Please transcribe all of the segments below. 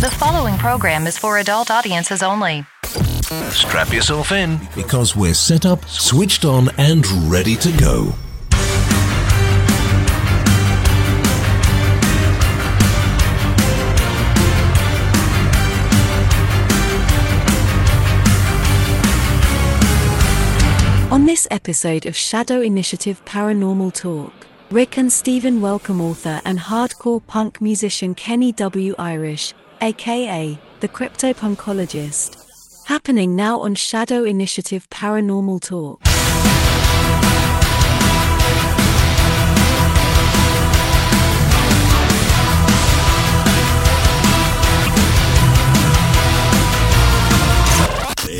The following program is for adult audiences only. Strap yourself in. because we're set up, switched on, and ready to go. On this episode of Shadow Initiative Paranormal Talk, Rick and Stephen welcome author and hardcore punk musician Kenny W. Irish, aka the Cryptopunkologist. Happening now on Shadow Initiative Paranormal Talk.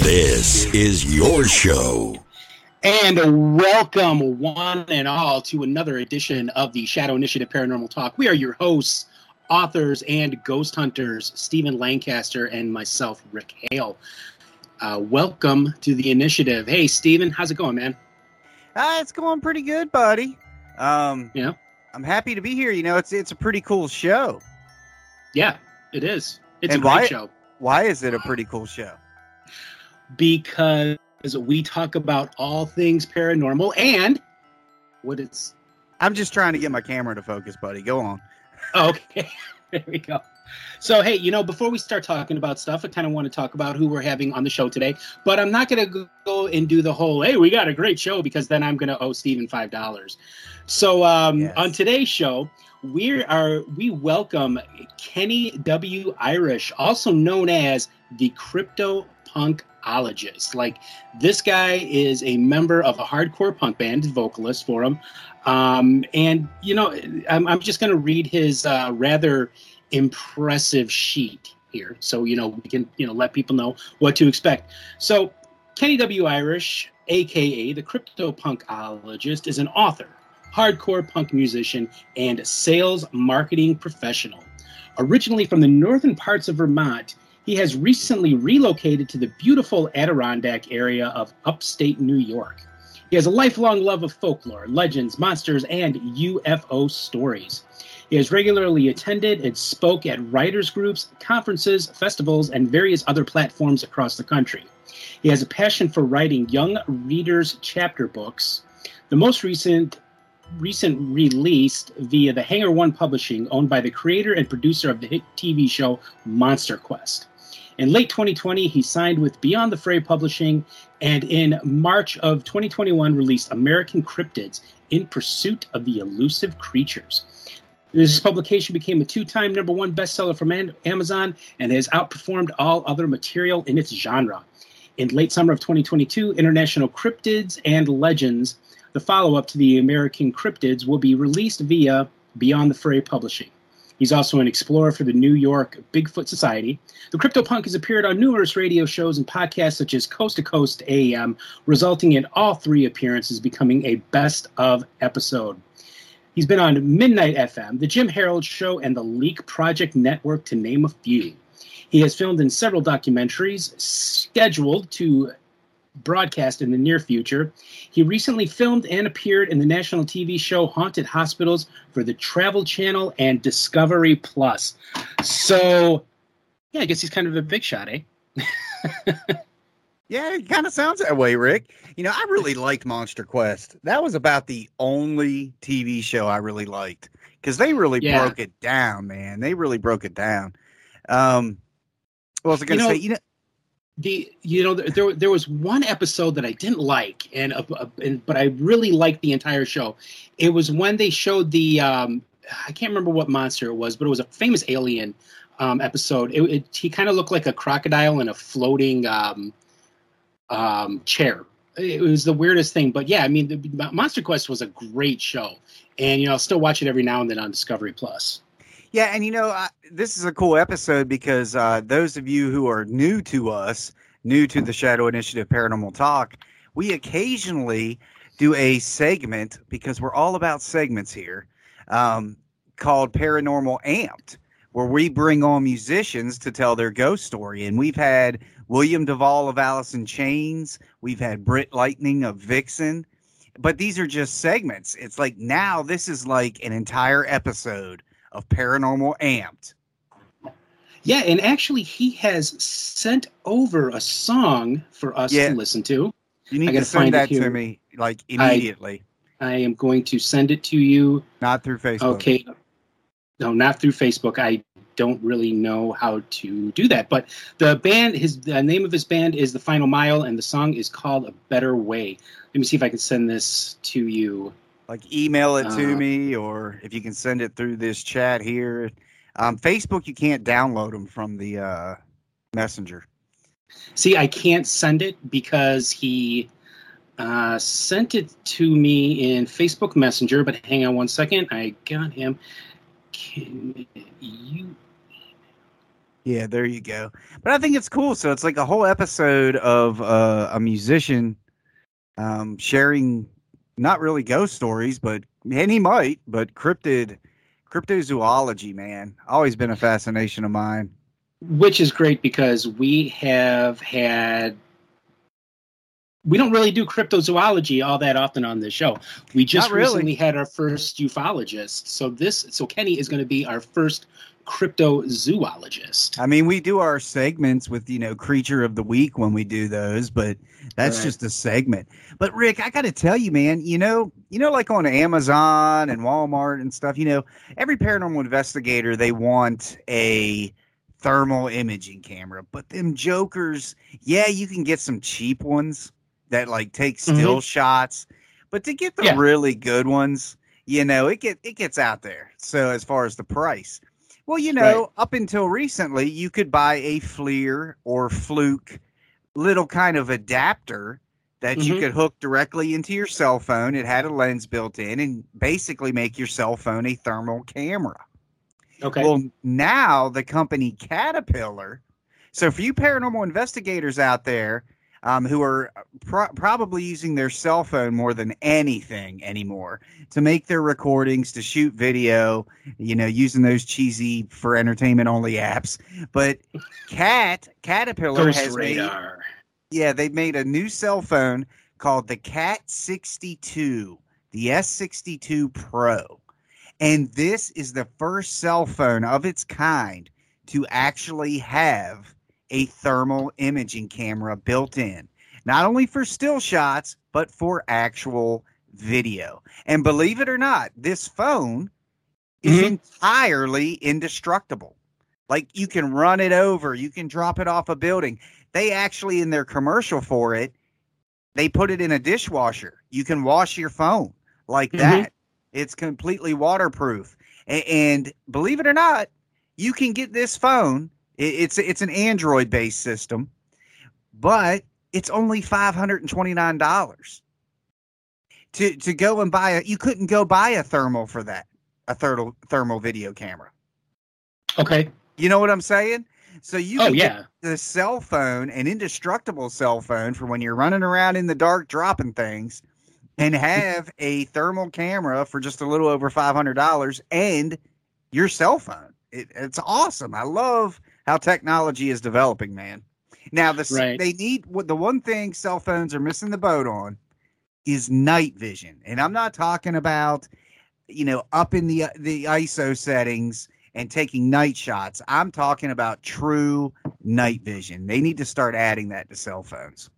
This is your show. And welcome, one and all, to another edition of the Shadow Initiative Paranormal Talk. We are your hosts, authors, and ghost hunters, Stephen Lancaster and myself, Rick Hale. Uh, welcome to the initiative. Hey, Stephen, how's it going, man? Uh, it's going pretty good, buddy. Um, Yeah. I'm happy to be here. You know, it's it's a pretty cool show. Yeah, it is. It's And a great why- show Why is it a pretty cool show? because we talk about all things paranormal and what it's. I'm just trying to get my camera to focus, buddy. Go on. Oh, okay, there we go. So, hey, you know, before we start talking about stuff, I kind of want to talk about who we're having on the show today. But I'm not going to go and do the whole, hey, we got a great show because then I'm going to owe Stephen $5. So, um, Yes. on today's show, we are we welcome Kenny W. Irish, also known as the Crypto Punkologist. Like this guy is a member of a hardcore punk band, vocalist for him. Um, and you know, I'm, I'm just going to read his uh, rather impressive sheet here, so you know we can you know let people know what to expect. So, Kenny W. Irish, aka the Crypto Punkologist, is an author, hardcore punk musician, and sales marketing professional. Originally from the northern parts of Vermont, he has recently relocated to the beautiful Adirondack area of upstate New York. He has a lifelong love of folklore, legends, monsters, and UFO stories. He has regularly attended and spoke at writers' groups, conferences, festivals, and various other platforms across the country. He has a passion for writing young readers' chapter books. The most recent recent released via the Hangar One Publishing, owned by the creator and producer of the hit TV show Monster Quest. In late 2020, he signed with Beyond the Fray Publishing, and in March of 2021, released American Cryptids in Pursuit of the Elusive Creatures. This publication became a two time number one bestseller from Amazon and has outperformed all other material in its genre. In late summer of 2022, International Cryptids and Legends, the follow up to the American Cryptids, will be released via Beyond the Fray Publishing. He's also an explorer for the New York Bigfoot Society. The CryptoPunk has appeared on numerous radio shows and podcasts such as Coast to Coast AM, resulting in all three appearances becoming a best of episode. He's been on Midnight FM, The Jim Harold Show, and the Leak Project Network, to name a few. He has filmed in several documentaries scheduled to broadcast in the near future. He recently filmed and appeared in the national TV show Haunted Hospitals for the Travel Channel and Discovery Plus. So, yeah, I guess he's kind of a big shot, eh? Yeah, it kind of sounds that way, Rick. You know, I really liked Monster Quest. That was about the only TV show I really liked because they really Yeah. broke it down, man. They really broke it down. Um, was I going to You know- say? You know, the you know there- there was one episode that I didn't like and, uh, uh, and but I really liked the entire show. It was when they showed the um I can't remember what monster it was, but it was a famous alien um episode. It, it he kind of looked like a crocodile in a floating um um chair. It was the weirdest thing, but yeah, I mean, the, Monster Quest was a great show, and you know, I'll still watch it every now and then on Discovery Plus. Yeah, and you know, I, this is a cool episode because uh, those of you who are new to us, new to the Shadow Initiative Paranormal Talk, we occasionally do a segment because we're all about segments here um, called Paranormal Amped, where we bring on musicians to tell their ghost story. And we've had William Duvall of Alice in Chains, we've had Britt Lightning of Vixen. But these are just segments. It's like now this is like an entire episode of Paranormal Amped. Yeah, and actually, he has sent over a song for us Yeah. to listen to. You need I to send find that to me like immediately, I am going to send it to you. not through Facebook. Okay. No, not through Facebook. I don't really know how to do that. But the band, his the name of his band is The Final Mile, and the song is called A Better Way. Let me see if I can send this to you. Like email it to Uh, me, or if you can send it through this chat here. Um, Facebook, you can't download them from the uh, messenger. See, I can't send it because he uh, sent it to me in Facebook Messenger. But hang on one second. I got him. Can you? Yeah, there you go. But I think it's cool. So it's like a whole episode of uh, a musician um, sharing not really ghost stories, but and he might, but cryptid cryptozoology, man, always been a fascination of mine. which is great because we have had we don't really do cryptozoology all that often on this show. We just really. recently had our first ufologist. So this so Kenny is going to be our first cryptozoologist. I mean, we do our segments with you know creature of the week when we do those, but that's Right. just a segment. But Rick, I got to tell you, man, you know, you know, like on Amazon and Walmart and stuff, you know, every paranormal investigator they want a thermal imaging camera, but them jokers, yeah, you can get some cheap ones that like take mm-hmm. still shots, but to get the Yeah. really good ones, you know, it get it gets out there. So as far as the price. Well, you know, Right. up until recently, you could buy a FLIR or Fluke little kind of adapter that you Mhm. could hook directly into your cell phone. It had a lens built in and basically make your cell phone a thermal camera. Okay. Well, now the company Caterpillar. So for you paranormal investigators out there um, who are pro- probably using their cell phone more than anything anymore to make their recordings, to shoot video, you know, using those cheesy for entertainment only apps. But Cat Caterpillar Ghost has made yeah, they made a new cell phone called the Cat 62, the S62 Pro. And this is the first cell phone of its kind to actually have a thermal imaging camera built in, not only for still shots, but for actual video. And believe it or not, this phone is Mhm. entirely indestructible. Like you can run it over, you can drop it off a building. They actually, in their commercial for it, they put it in a dishwasher. You can wash your phone like Mhm. that. It's completely waterproof. A- And, believe it or not, you can get this phone. It's it's an Android based system, but it's only five hundred and twenty nine dollars. To to go and buy a, you couldn't go buy a thermal for that, a thermal thermal video camera. Okay. You know what I'm saying? So you Oh yeah. the cell phone, an indestructible cell phone for when you're running around in the dark dropping things, and have a thermal camera for just a little over five hundred dollars and your cell phone. It, it's awesome. I love how technology is developing, man. Now the Right. they need what the one thing cell phones are missing the boat on is night vision, and I'm not talking about you know up in the the ISO settings and taking night shots. I'm talking about true night vision. They need to start adding that to cell phones.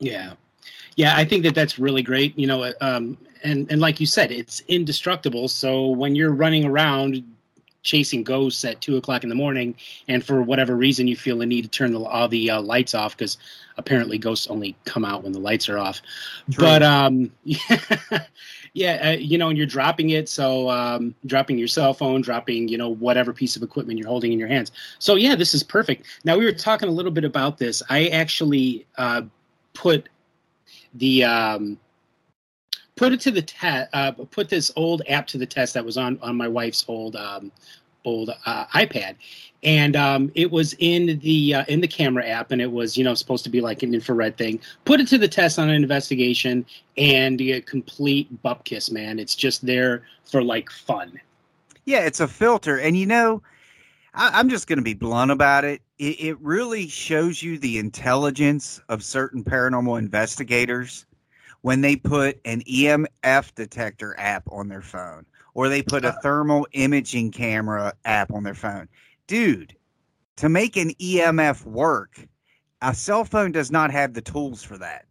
Yeah, yeah, I think that that's really great. You know, um, and and like you said, it's indestructible. So when you're running around chasing ghosts at two o'clock in the morning, and for whatever reason you feel the need to turn the, all the uh, lights off because apparently ghosts only come out when the lights are off. True. But um, yeah, yeah, uh, you know, and you're dropping it, so um, dropping your cell phone, dropping you know whatever piece of equipment you're holding in your hands. So yeah, this is perfect. Now we were talking a little bit about this. I actually uh, put the um, put it to the test. Uh, put this old app to the test that was on on my wife's old um, old uh, iPad, and um, it was in the uh, in the camera app, and it was you know supposed to be like an infrared thing. Put it to the test on an investigation, and a complete bupkiss, man. It's just there for like fun. Yeah, it's a filter, and you know, I, I'm just going to be blunt about it. it. It really shows you the intelligence of certain paranormal investigators when they put an EMF detector app on their phone, or they put a oh. thermal imaging camera app on their phone. Dude, to make an EMF work, a cell phone does not have the tools for that.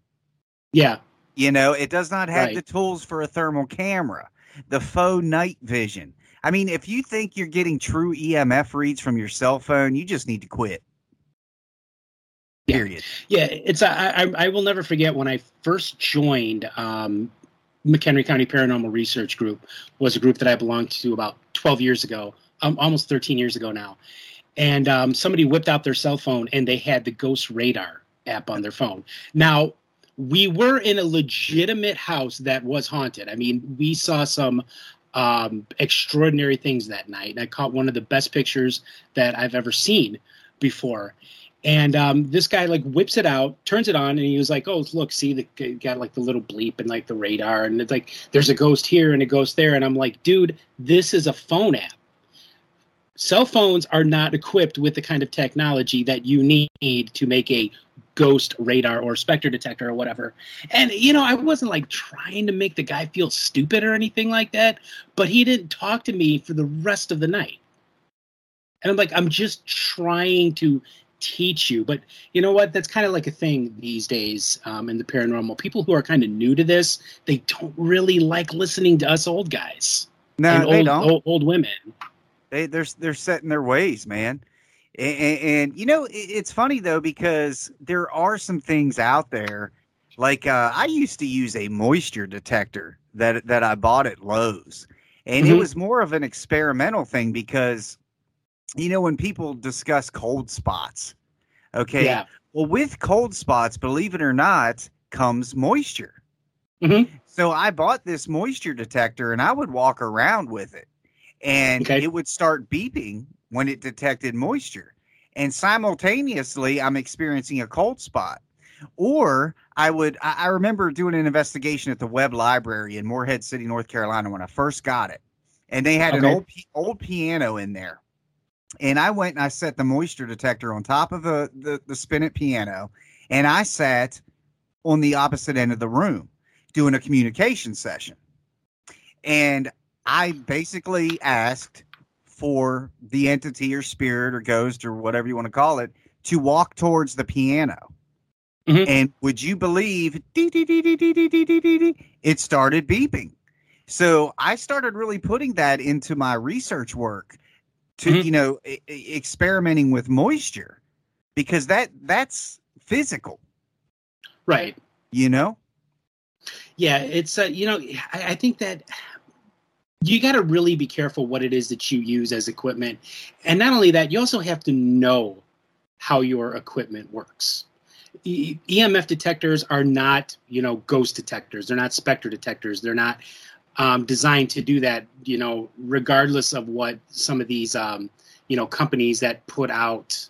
Yeah. You know, it does not have Right. the tools for a thermal camera, the faux night vision. I mean, if you think you're getting true EMF reads from your cell phone, you just need to quit. Yeah. Yeah, it's I, I I will never forget when I first joined um, McHenry County Paranormal Research Group was a group that I belonged to about 12 years ago, um, almost 13 years ago now, and um, somebody whipped out their cell phone and they had the Ghost Radar app on their phone. Now we were in a legitimate house that was haunted. I mean, we saw some um, extraordinary things that night, and I caught one of the best pictures that I've ever seen before. And um, this guy like whips it out, turns it on, and he was like, "Oh, look, see, the got like the little bleep and like the radar, and it's like there's a ghost here and a ghost there." And I'm like, "Dude, this is a phone app. Cell phones are not equipped with the kind of technology that you need to make a ghost radar or specter detector or whatever." And you know, I wasn't like trying to make the guy feel stupid or anything like that, but he didn't talk to me for the rest of the night. And I'm like, I'm just trying to teach you. But you know what? That's kind of like a thing these days um, in the paranormal. People who are kind of new to this, they don't really like listening to us old guys No, and they old, don't. old old women. They they're they're set in their ways, man. And, and, and, you know, it, it's funny though because there are some things out there. Like uh, I used to use a moisture detector that that I bought at Lowe's, and it Mhm. was more of an experimental thing because, you know, when people discuss cold spots, okay, Yeah. well, with cold spots, believe it or not, comes moisture. Mhm. So I bought this moisture detector and I would walk around with it. And Okay. it would start beeping when it detected moisture. And simultaneously, I'm experiencing a cold spot. Or I would, I, I remember doing an investigation at the Webb Library in Morehead City, North Carolina, when I first got it. And they had an old, old piano in there and I went and I set the moisture detector on top of the the spinet piano, and I sat on the opposite end of the room doing a communication session, and I basically asked for the entity or spirit or ghost or whatever you want to call it to walk towards the piano. Mm-hmm. And would you believe it started beeping? So I started really putting that into my research work to, Mhm. you know, e- experimenting with moisture because that that's physical, Right. you know? Yeah, it's uh, you know, I, I think that you got to really be careful what it is that you use as equipment, and not only that, you also have to know how your equipment works. E- EMF detectors are not, you know, ghost detectors. They're not specter detectors. They're not um, designed to do that. You know, regardless of what some of these, um, you know, companies that put out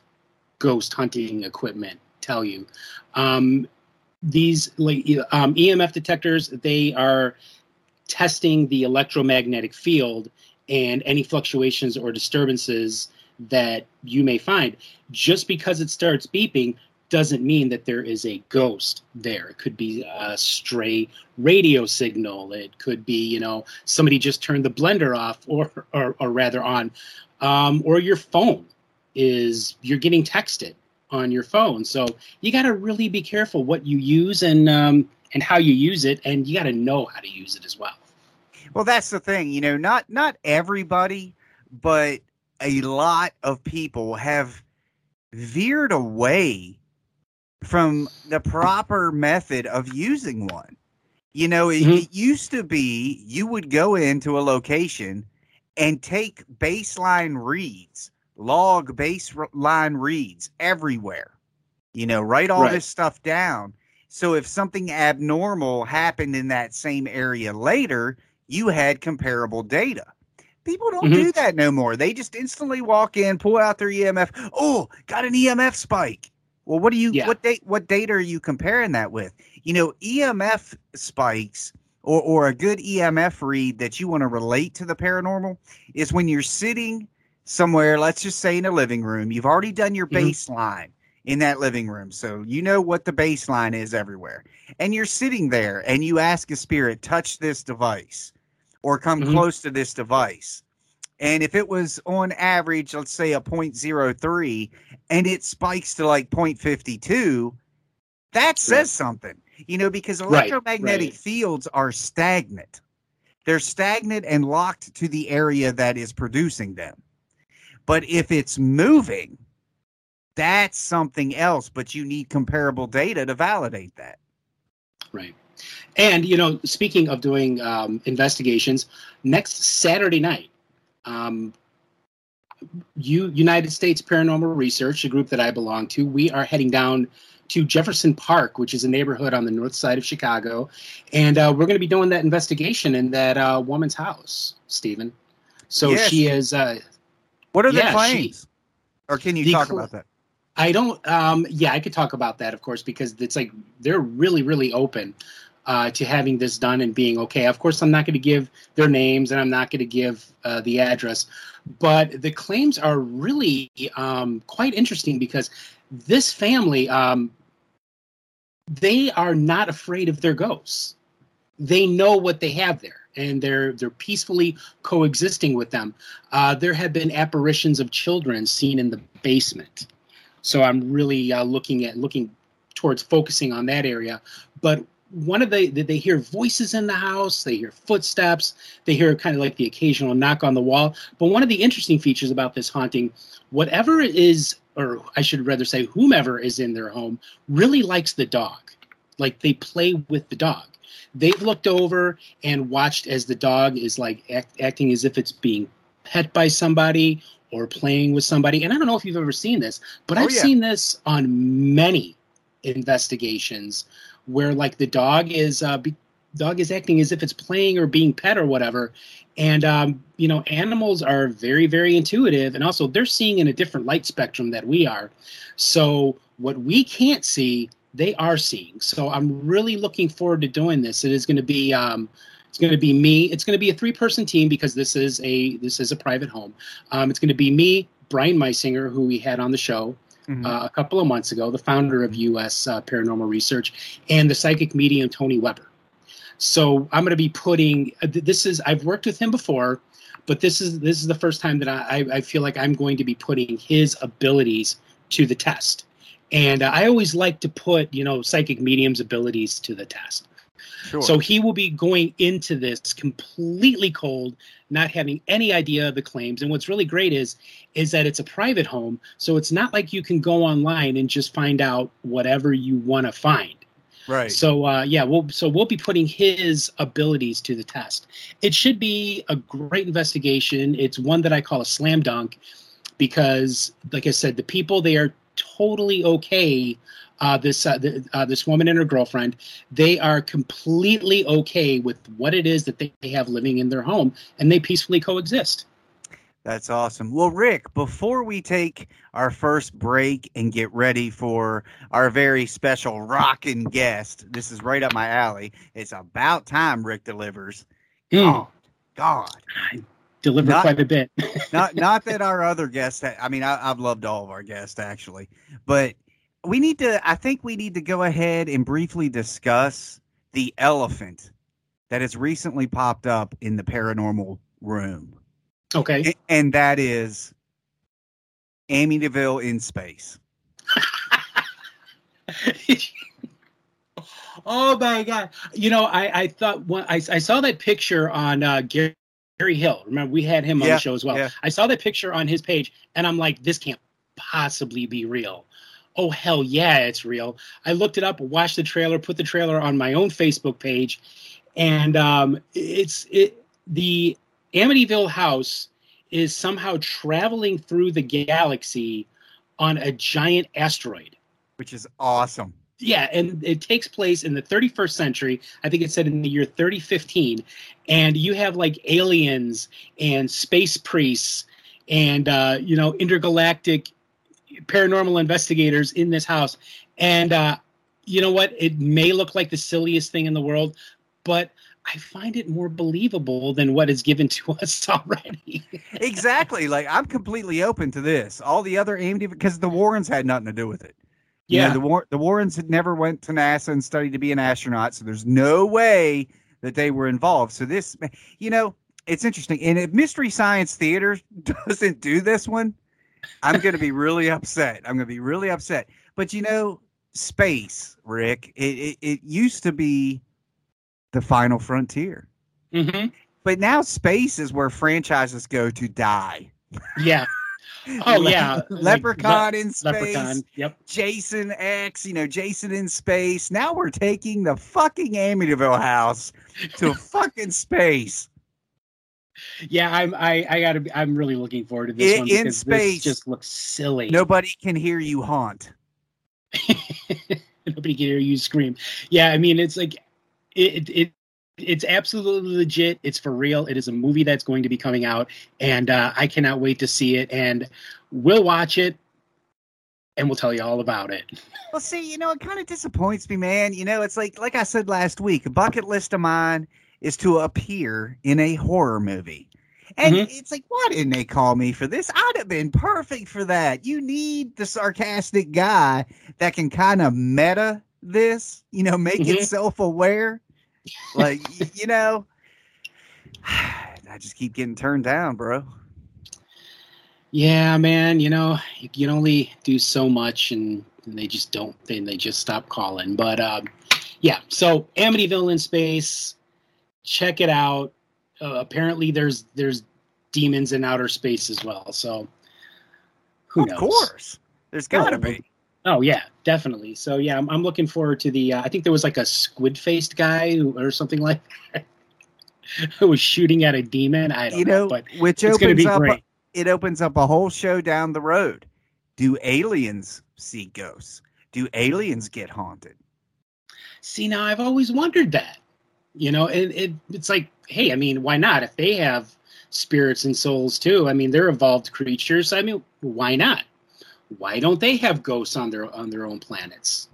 ghost hunting equipment tell you. Um, these like um, EMF detectors, they are testing the electromagnetic field and any fluctuations or disturbances that you may find. Just because it starts beeping doesn't mean that there is a ghost there. It could be a stray radio signal. It could be, you know, somebody just turned the blender off or or, or rather on. Um, or your phone is you're getting texted on your phone. So you got to really be careful what you use and um, and how you use it, and you got to know how to use it as well. Well, that's the thing, you know, not not everybody, but a lot of people have veered away from the proper method of using one. You know, it, Mhm. it used to be you would go into a location and take baseline reads, log baseline reads everywhere. You know, write all Right. this stuff down. So if something abnormal happened in that same area later, you had comparable data. People don't Mhm. do that no more. They just instantly walk in, pull out their EMF. Oh, got an EMF spike. Well, what do you Yeah. what date what data are you comparing that with? You know, EMF spikes or or a good EMF read that you want to relate to the paranormal is when you're sitting somewhere, let's just say in a living room. You've already done your Mhm. baseline in that living room. So you know what the baseline is everywhere. And you're sitting there and you ask a spirit, touch this device or come Mhm. close to this device. And if it was on average, let's say a 0.03, and it spikes to like 0.52, that says Right. something, you know, because Right, electromagnetic right. fields are stagnant. They're stagnant and locked to the area that is producing them. But if it's moving, that's something else, but you need comparable data to validate that. Right. And, you know, speaking of doing um, investigations, next Saturday night, um, U- United States Paranormal Research, a group that I belong to, we are heading down to Jefferson Park, which is a neighborhood on the north side of Chicago. And uh, we're going to be doing that investigation in that uh, woman's house, Stephen. So Yes. she is. Uh, What are the Yeah, she- claims? or can you talk cl- about that? I don't. Um, yeah, I could talk about that, of course, because it's like they're really, really open uh, to having this done and being okay. Of course, I'm not going to give their names and I'm not going to give uh, the address, but the claims are really um, quite interesting because this family, um, they are not afraid of their ghosts. They know what they have there, and they're they're peacefully coexisting with them. Uh, there have been apparitions of children seen in the basement so i'm really uh, looking at looking towards focusing on that area but one of the they hear voices in the house they hear footsteps they hear kind of like the occasional knock on the wall but one of the interesting features about this haunting whatever it is or i should rather say whomever is in their home really likes the dog like they play with the dog they've looked over and watched as the dog is like act, acting as if it's being pet by somebody or playing with somebody. And I don't know if you've ever seen this, but Oh, I've yeah. seen this on many investigations where like the dog is uh, be, dog is acting as if it's playing or being pet or whatever. And um, you know, animals are very very intuitive, and also they're seeing in a different light spectrum that we are. So what we can't see, they are seeing. So I'm really looking forward to doing this. It is going to be. Um, it's going to be me. It's going to be a three-person team because this is a this is a private home. Um, it's going to be me, Brian Meisinger, who we had on the show Mhm. uh, a couple of months ago, the founder of U.S. Uh, Paranormal Research, and the psychic medium Tony Weber. So I'm going to be putting uh, this is I've worked with him before, but this is this is the first time that I, I- I feel like I'm going to be putting his abilities to the test. And uh, I always like to put you know psychic mediums abilities to the test. Sure. So he will be going into this completely cold, not having any idea of the claims. And what's really great is is that it's a private home, so it's not like you can go online and just find out whatever you want to find. right. So uh, yeah, we'll so we'll be putting his abilities to the test. It should be a great investigation. It's one that I call a slam dunk because, like I said, the people they are totally okay. Uh, this uh, the, uh, this woman and her girlfriend, they are completely okay with what it is that they have living in their home, and they peacefully coexist. That's awesome. Well, Rick, before we take our first break and get ready for our very special rockin' guest, this is right up my alley. It's about time Rick delivers. Mm, Oh, God. deliver not- quite a bit. Not not that our other guests, I mean, I, I've loved all of our guests actually, but we need to, I think we need to go ahead and briefly discuss the elephant that has recently popped up in the paranormal room. okay. A- and that is Amityville in space. oh my god! You know, I I thought when I I saw that picture on uh, Gary, Gary Hill. Remember, we had him on Yeah, the show as well. yeah. I saw that picture on his page, and I'm like, this can't possibly be real. Oh hell yeah, it's real. I looked it up, watched the trailer, put the trailer on my own Facebook page, and um, it's it the Amityville house is somehow traveling through the galaxy on a giant asteroid. Which is awesome. Yeah, and it takes place in the 31st century. I think it said in the year 3015. And you have like aliens and space priests and, uh, you know, intergalactic paranormal investigators in this house. And uh, you know what? It may look like the silliest thing in the world, but I find it more believable than what is given to us already. Exactly. like I'm completely open to this. All the other Amityville because the Warrens had nothing to do with it. You know, yeah. the War- the Warrens had never went to NASA and studied to be an astronaut, so there's no way that they were involved. So this, you know, it's interesting. And if Mystery Science Theater doesn't do this one, I'm going to be really upset. I'm going to be really upset. But you know, space, Rick, it, it, it used to be the final frontier. hmm But now space is where franchises go to die. Yeah. Oh Le- yeah. Leprechaun Le- in space. Leprechaun. Yep. Jason X, you know, Jason in space. Now we're taking the fucking Amityville house to fucking space. Yeah, I'm. I. I gotta. Be, I'm really looking forward to this In- one in because space. this just looks silly. Nobody can hear you haunt. Nobody can hear you scream. Yeah, I mean, it's like it. it it's absolutely legit. It's for real. It is a movie that's going to be coming out, and uh, I cannot wait to see it. And we'll watch it, and we'll tell you all about it. Well, see, you know, it kind of disappoints me, man. You know, it's like like I said last week, a bucket list of mine is to appear in a horror movie. And Mhm. it's like, why didn't they call me for this? I'd have been perfect for that. You need the sarcastic guy that can kind of meta this, you know, make it Mhm. self aware. Like, you know, I just keep getting turned down, bro. Yeah, man. You know, you can only do so much, and they just don't. Then they just stop calling. But um, yeah. So Amityville in space. Check it out. Uh, apparently, there's there's demons in outer space as well. So who of knows? course. There's got to Oh, be. Oh yeah, definitely. So yeah, I'm, I'm looking forward to the. Uh, I think there was like a squid faced guy who, or something like that who was shooting at a demon. I don't You know, know, but which it's opens be up great. it opens up a whole show down the road. Do aliens see ghosts? Do aliens get haunted? See, now I've always wondered that. You know, it, it it's like, hey, I mean, why not? If they have spirits and souls too, I mean, they're evolved creatures. I mean, why not? Why don't they have ghosts on their on their own planets?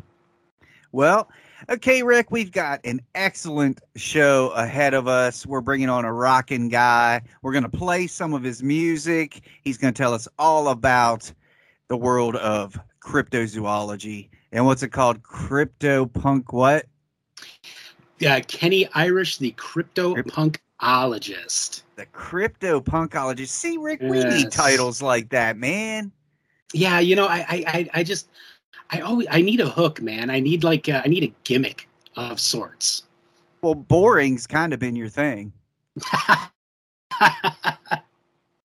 Well, okay, Rick, we've got an excellent show ahead of us. We're bringing on a rocking guy. We're going to play some of his music. He's going to tell us all about the world of cryptozoology and what's it called? Crypto punk what? Uh, Kenny Irish, the crypto punkologist. The crypto punkologist. See, Rick, we need titles like that, man. Yeah, you know, I I I, I just I always I need a hook, man. I need like uh, I need a gimmick of sorts. Well, boring's kind of been your thing.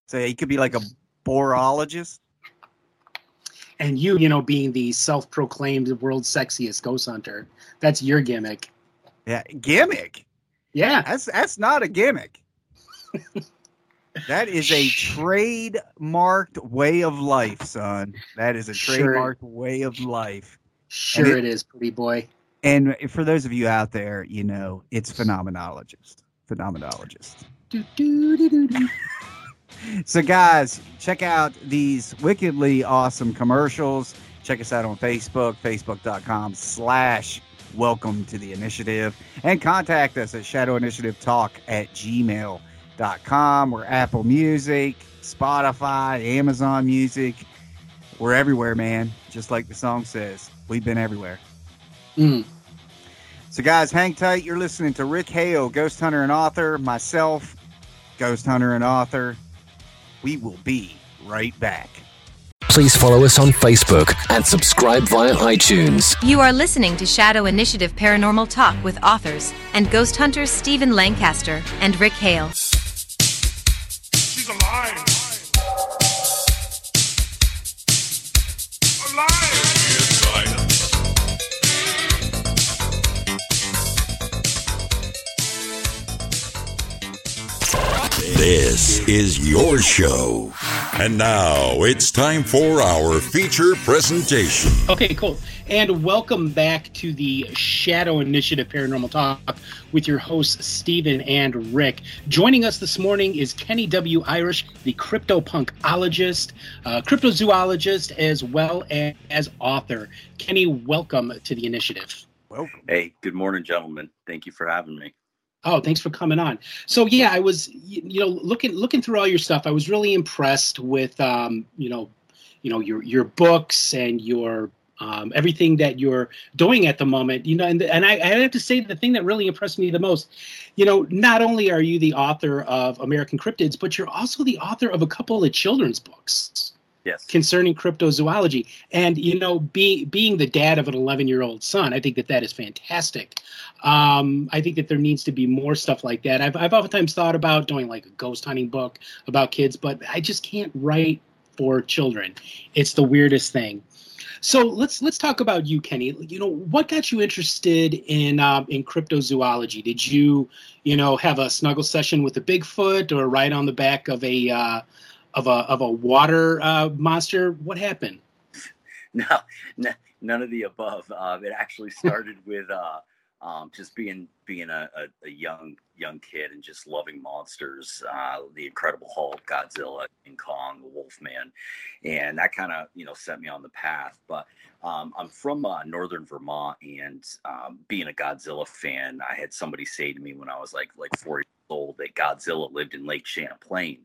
So he could be like a borologist. and you, you know, being the self-proclaimed world's sexiest ghost hunter, that's your gimmick. Yeah, gimmick. Yeah. That's that's not a gimmick. that is a trademarked way of life, son. That is a Sure. trademarked way of life. Sure it- it is, pretty boy. And for those of you out there, you know, it's phenomenologist. Phenomenologist. Do, do, do. So, guys, check out these wickedly awesome commercials. Check us out on Facebook, facebook.com slash welcome to the initiative. And contact us at Shadow Initiative Talk at gmail.com. We're Apple Music, Spotify, Amazon Music. We're everywhere, man. Just like the song says. We've been everywhere. Mm. So, guys, hang tight. You're listening to Rick Hale, Ghost Hunter and author, myself, Ghost Hunter and author. We will be right back. Please follow us on Facebook and subscribe via iTunes. You are listening to Shadow Initiative Paranormal Talk with authors and ghost hunters Stephen Lancaster and Rick Hale. She's alive. Alive. This is your show. And now it's time for our feature presentation. Okay, cool. And welcome back to the Shadow Initiative Paranormal Talk with your hosts, Stephen and Rick. Joining us this morning is Kenny W. Irish, the cryptopunkologist, uh, cryptozoologist, as well as, as author. Kenny, welcome to the initiative. Welcome. Hey, good morning, gentlemen. Thank you for having me. Oh, thanks for coming on. So yeah, I was you know looking looking through all your stuff. I was really impressed with um, you know, you know your your books and your um, everything that you're doing at the moment. You know, and and I, I have to say the thing that really impressed me the most, you know, not only are you the author of American Cryptids, but you're also the author of a couple of children's books. Yes. Concerning cryptozoology, and you know, being being the dad of an 11 year old son, I think that that is fantastic. Um, I think that there needs to be more stuff like that. I've I've oftentimes thought about doing like a ghost hunting book about kids, but I just can't write for children. It's the weirdest thing. So let's let's talk about you, Kenny. You know, what got you interested in um, in cryptozoology? Did you, you know, have a snuggle session with a Bigfoot or ride on the back of a uh, of a of a water uh, monster? What happened? No, no, none of the above. Uh, it actually started with uh, um, just being being a, a, a, young young kid and just loving monsters, uh, the Incredible Hulk, Godzilla, King Kong, the Wolfman, and that kind of you know set me on the path. But um, I'm from uh, northern Vermont, and um, being a Godzilla fan, I had somebody say to me when I was like like four years old that Godzilla lived in Lake Champlain.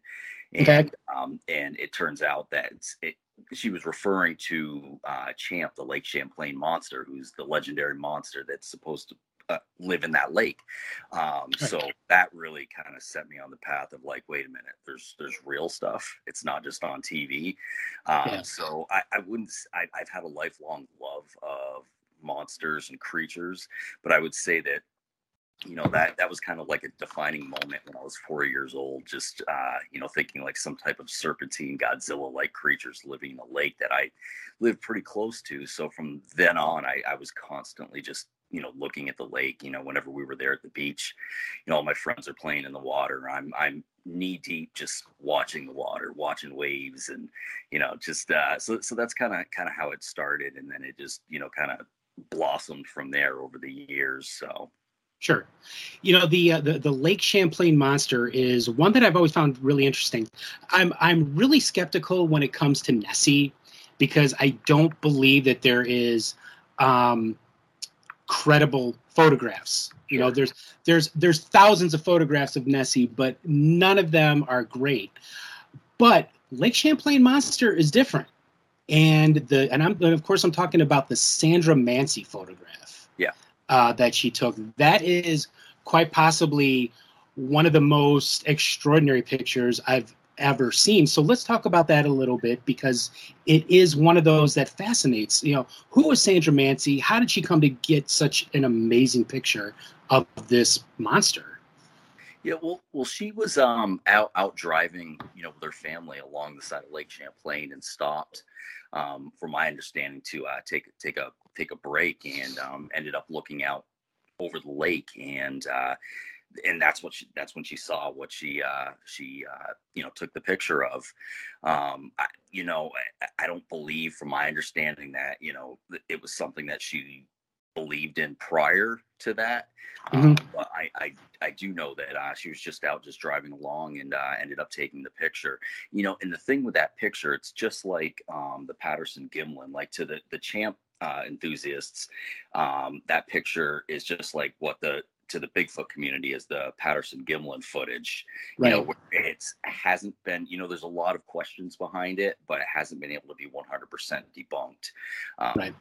And, okay. um, and it turns out that it, she was referring to uh, Champ, the Lake Champlain monster, who's the legendary monster that's supposed to uh, live in that lake. Um, so that really kind of set me on the path of like, wait a minute, there's there's real stuff. It's not just on TV. Um, yeah. So I, I wouldn't. I, I've had a lifelong love of monsters and creatures, but I would say that you know that that was kind of like a defining moment when I was four years old. Just uh, you know, thinking like some type of serpentine, Godzilla-like creatures living in a lake that I lived pretty close to. So from then on, I, I was constantly just you know looking at the lake. You know, whenever we were there at the beach, you know, all my friends are playing in the water. I'm I'm knee deep just watching the water, watching waves, and you know, just uh, so so that's kind of kind of how it started, and then it just you know kind of blossomed from there over the years. So. Sure. You know the, uh, the the Lake Champlain monster is one that I've always found really interesting. I'm I'm really skeptical when it comes to Nessie because I don't believe that there is um, credible photographs. You know, there's there's there's thousands of photographs of Nessie, but none of them are great. But Lake Champlain monster is different, and the and I'm and of course I'm talking about the Sandra Mansi photograph uh, that she took. That is quite possibly one of the most extraordinary pictures I've ever seen. So let's talk about that a little bit because it is one of those that fascinates. You know, who was Sandra Mansi? How did she come to get such an amazing picture of this monster? Yeah, well, well, she was um, out out driving, you know, with her family along the side of Lake Champlain and stopped, um, from my understanding, to uh, take take a take a break and um, ended up looking out over the lake and uh, and that's what she, that's when she saw what she uh, she uh, you know took the picture of. Um, I, you know, I, I, don't believe, from my understanding, that you know it was something that she believed in prior to that. Mm-hmm. Um, but I, I, I do know that uh, she was just out just driving along and uh, ended up taking the picture. You know, and the thing with that picture, it's just like um, the Patterson Gimlin, like to the the champ uh, enthusiasts, um, that picture is just like what the to the Bigfoot community is the Patterson Gimlin footage. Right. You know, it's hasn't been, you know, there's a lot of questions behind it, but it hasn't been able to be 100% debunked. Um, right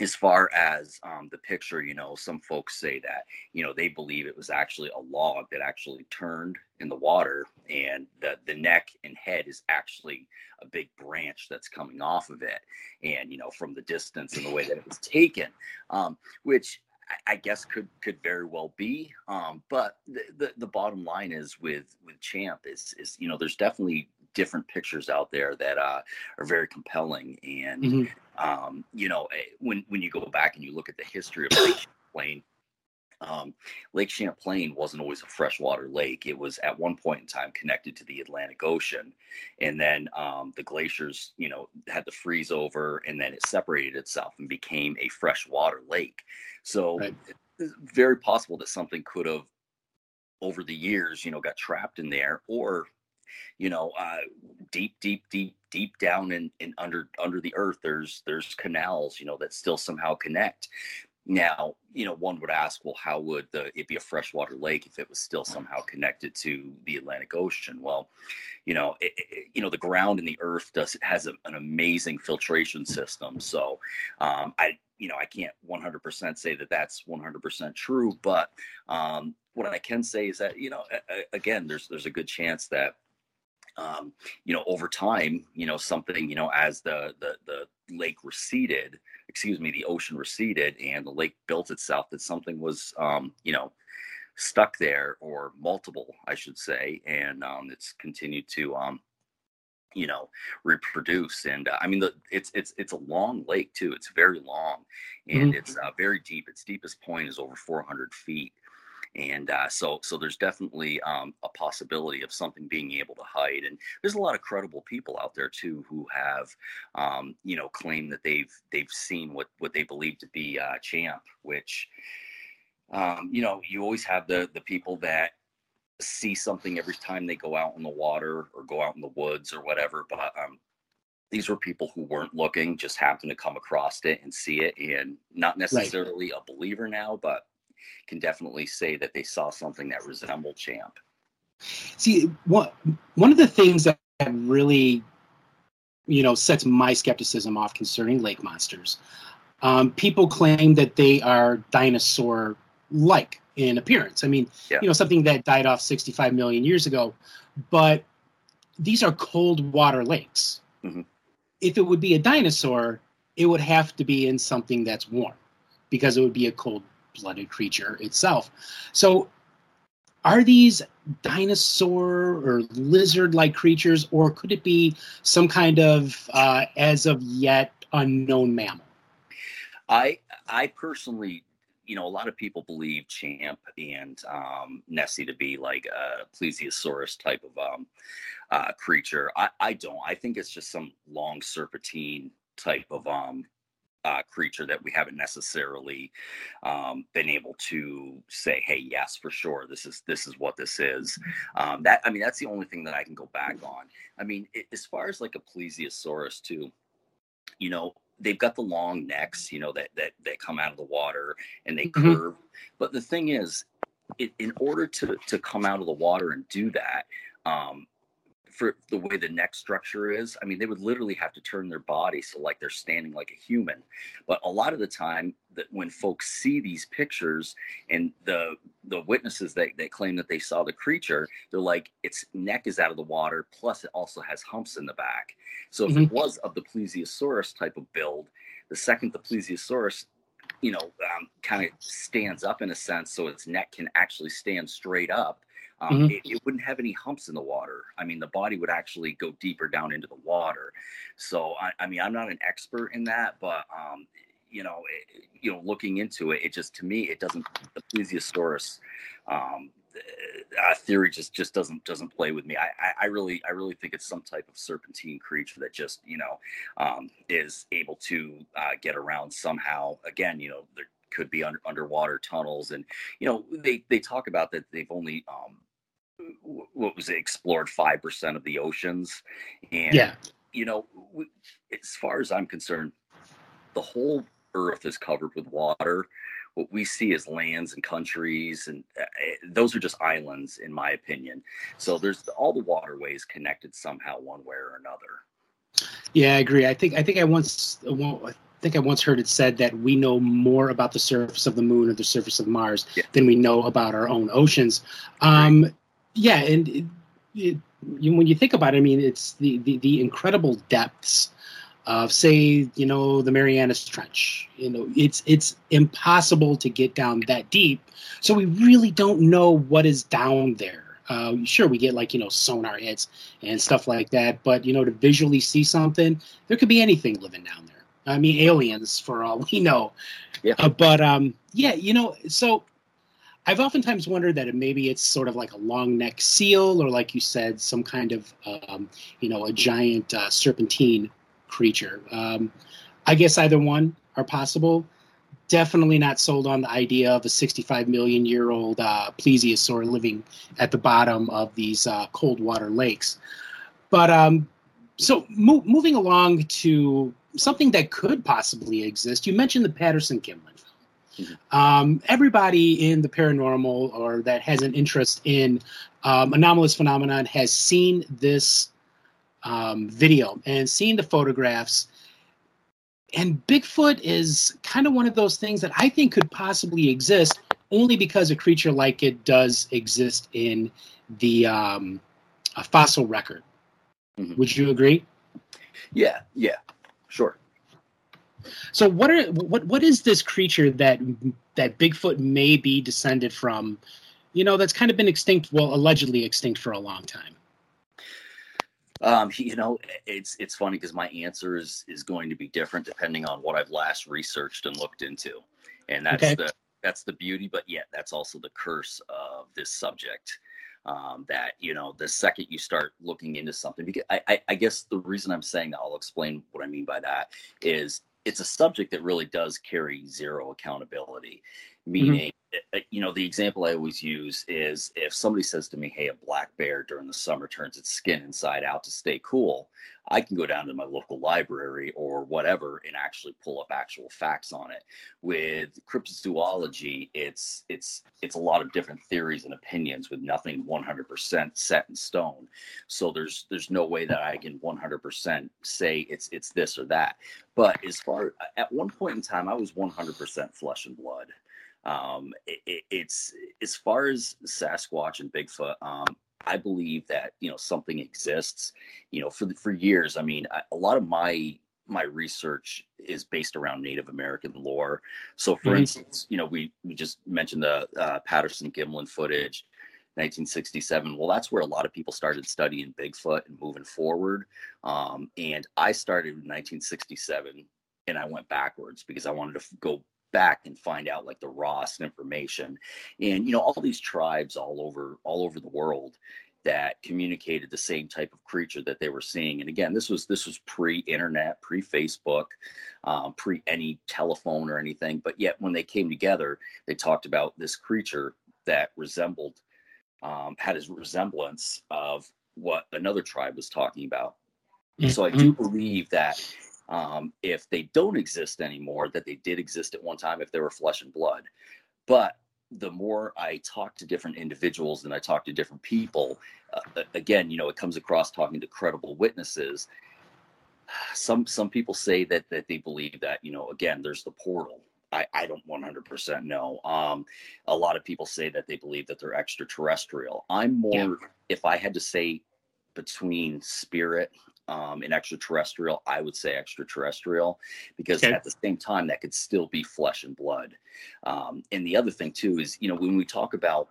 as far as um, the picture, you know, some folks say that, you know, they believe it was actually a log that actually turned in the water and the, the neck and head is actually a big branch that's coming off of it. And, you know, from the distance and the way that it was taken, um, which I, I guess could could very well be. Um, but the, the, the bottom line is with with Champ is is you know there's definitely different pictures out there that uh, are very compelling. And mm-hmm. Um, you know, eh, when when you go back and you look at the history of Lake Champlain, um, Lake Champlain wasn't always a freshwater lake. It was at one point in time connected to the Atlantic Ocean, and then um, the glaciers, you know, had to freeze over, and then it separated itself and became a freshwater lake. So, right. it's very possible that something could have over the years, you know, got trapped in there, or you know, uh, deep, deep, deep, deep down in, in under under the earth, there's there's canals, you know, that still somehow connect. now, you know, one would ask, well, how would the, it be a freshwater lake if it was still somehow connected to the Atlantic Ocean? Well, you know, it, it, you know, the ground and the earth does has a, an amazing filtration system. So, um, I, you know, I can't 100% say that that's 100% true, but um, what I can say is that, you know, again, there's there's a good chance that um, you know, over time, you know, something, you know, as the, the, the lake receded, excuse me, the ocean receded and the lake built itself, that something was, um, you know, stuck there or multiple, I should say. And um, it's continued to, um, you know reproduce and uh, i mean the, it's it's it's a long lake too it's very long and mm-hmm. it's uh, very deep its deepest point is over 400 feet and uh, so so there's definitely um, a possibility of something being able to hide and there's a lot of credible people out there too who have um, you know claimed that they've they've seen what what they believe to be uh, champ which um, you know you always have the the people that see something every time they go out in the water or go out in the woods or whatever but um, these were people who weren't looking just happened to come across it and see it and not necessarily right. a believer now but can definitely say that they saw something that resembled Champ. See, one one of the things that really, you know, sets my skepticism off concerning lake monsters. Um, people claim that they are dinosaur-like in appearance. I mean, yeah. you know, something that died off 65 million years ago, but these are cold water lakes. Mm-hmm. If it would be a dinosaur, it would have to be in something that's warm because it would be a cold blooded creature itself. So, are these dinosaur or lizard like creatures, or could it be some kind of, uh, as of yet, unknown mammal? I, I personally you know, a lot of people believe Champ and um, Nessie to be like a plesiosaurus type of um, uh, creature. I, I don't. I think it's just some long serpentine type of um, uh, creature that we haven't necessarily um, been able to say, "Hey, yes, for sure, this is this is what this is." Um, that I mean, that's the only thing that I can go back on. I mean, it, as far as like a plesiosaurus too, you know, they've got the long necks, you know, that that that come out of the water and they mm-hmm. curve. But the thing is, it, in order to to come out of the water and do that, um, for the way the neck structure is, I mean, they would literally have to turn their body so like they're standing like a human. But a lot of the time, that when folks see these pictures and the the witnesses that, that claim that they saw the creature, they're like, its neck is out of the water, plus it also has humps in the back. So if mm-hmm. it was of the plesiosaurus type of build, the second the plesiosaurus you know, um, kind of stands up in a sense, so its neck can actually stand straight up um, mm-hmm. it, it, wouldn't have any humps in the water. I mean, the body would actually go deeper down into the water. So, I, I mean, I'm not an expert in that, but um, you know, it, you know, looking into it, it just to me, it doesn't. The plesiosaurus um, uh, theory just just doesn't doesn't play with me. I, I, I really I really think it's some type of serpentine creature that just you know um, is able to uh, get around somehow. Again, you know, there could be under, underwater tunnels, and you know they they talk about that they've only um, what was it, explored 5% of the oceans. And, yeah. you know, as far as I'm concerned, the whole earth is covered with water. What we see is lands and countries, and uh, eh, those are just islands, in my opinion. So there's all the waterways connected somehow, one way or another. Yeah, I agree. I think I think I once I think I once heard it said that we know more about the surface of the moon or the surface of Mars yeah. than we know about our own oceans. Um, right yeah, and it, it, when you think about it, I mean, it's the, the, the incredible depths of, say, you know, the Marianas Trench. You know, it's it's impossible to get down that deep, so we really don't know what is down there. Uh, sure, we get like you know sonar hits and stuff like that, but you know to visually see something, there could be anything living down there. I mean, aliens for all we know. Yeah. Uh, but um, yeah, you know, so I've oftentimes wondered that maybe it's sort of like a long neck seal, or like you said, some kind of um, you know a giant uh, serpentine creature. Um, I guess either one are possible. Definitely not sold on the idea of a 65 million year old uh, plesiosaur living at the bottom of these uh, cold water lakes. But um, so mo- moving along to something that could possibly exist, you mentioned the Patterson Gimlin Um, everybody in the paranormal or that has an interest in um, anomalous phenomenon has seen this um, video and seen the photographs. And Bigfoot is kind of one of those things that I think could possibly exist only because a creature like it does exist in the um, a fossil record. Mhm. Would you agree? Yeah, yeah, sure. So what are what what is this creature that that Bigfoot may be descended from? You know, that's kind of been extinct, well, allegedly extinct for a long time. Um, you know, it's it's funny because my answer is is going to be different depending on what I've last researched and looked into, and that's Okay. the that's the beauty, but yet that's also the curse of this subject. Um, that you know, the second you start looking into something, because I, I, I guess the reason I'm saying that, I'll explain what I mean by that is it's a subject that really does carry zero accountability. Meaning, uh, you know, the example I always use is if somebody says to me, "Hey, a black bear during the summer turns its skin inside out to stay cool," I can go down to my local library or whatever and actually pull up actual facts on it. With cryptozoology, it's it's it's a lot of different theories and opinions with nothing 100% set in stone. So there's there's no way that I can 100% say it's it's this or that. But as far at one point in time, I was 100% flesh and blood. Um, it, it, it's as far as Sasquatch and Bigfoot. Um, I believe that you know something exists. You know, for the, for years. I mean, I, a lot of my my research is based around Native American lore. So, for Mhm. instance, you know, we we just mentioned the uh, Patterson Gimlin footage. 1967. Well, that's where a lot of people started studying Bigfoot and moving forward. Um, and I started in 1967 and I went backwards because I wanted to go back and find out like the rawest information. And you know all these tribes all over all over the world that communicated the same type of creature that they were seeing. And again this was this was pre-internet pre-facebook um, pre any telephone or anything. But yet when they came together they talked about this creature that resembled um, had his resemblance of what another tribe was talking about. So I do believe that um, if they don't exist anymore, that they did exist at one time if they were flesh and blood. But the more I talk to different individuals and I talk to different people, uh, again, you know, it comes across talking to credible witnesses. Some some people say that that they believe that you know, again, there's the portal. I, I don't 100% know. Um, a lot of people say that they believe that they're extraterrestrial. I'm more, Yeah. if I had to say between spirit um, and extraterrestrial, I would say extraterrestrial because Okay. at the same time, that could still be flesh and blood. Um, and the other thing, too, is, you know, when we talk about,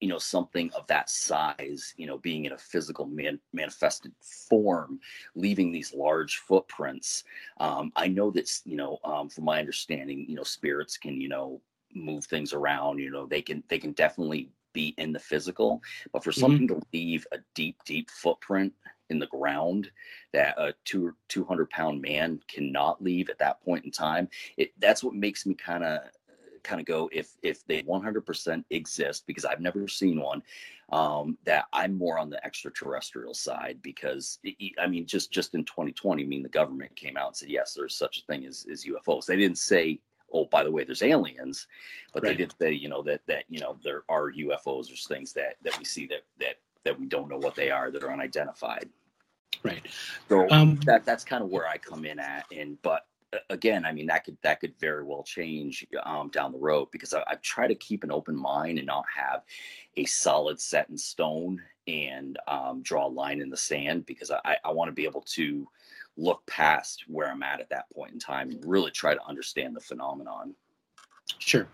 you know, something of that size, you know, being in a physical man- manifested form, leaving these large footprints, um, I know that, you know, um, from my understanding, you know, spirits can, you know, move things around, you know, they can, they can definitely be in the physical, but for something to leave a deep, deep footprint in the ground that a two 200 pound man cannot leave at that point in time it that's what makes me kind of kind of go if if they 100% exist because i've never seen one um that i'm more on the extraterrestrial side because i I mean just just in 2020 i mean the government came out and said yes there's such a thing as, as ufos they didn't say oh by the way there's aliens but Right. they did say you know that that you know there are ufos or things that that we see that that that we don't know what they are that are unidentified Right. so Um, that that's kind of where I come in at. And but uh, again, I mean that could that could very well change um, down the road because I, I try to keep an open mind and not have a solid set in stone and um, draw a line in the sand because I, I want to be able to look past where I'm at at that point in time and really try to understand the phenomenon. Sure.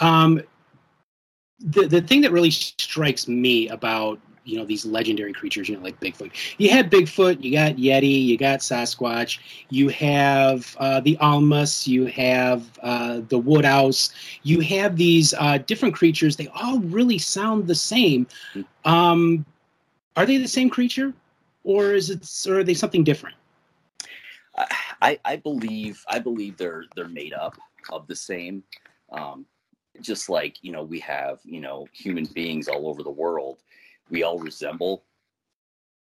Um, the the thing that really strikes me about you know these legendary creatures, you know, like Bigfoot. You had Bigfoot, you got Yeti, you got Sasquatch, you have uh, the Almas, you have uh, the Woodwose, you have these uh, different creatures. They all really sound the same. Um, are they the same creature, or is it, or are they something different? I, I believe I believe they're they're made up of the same. Um, just like you know we have you know human beings all over the world, we all resemble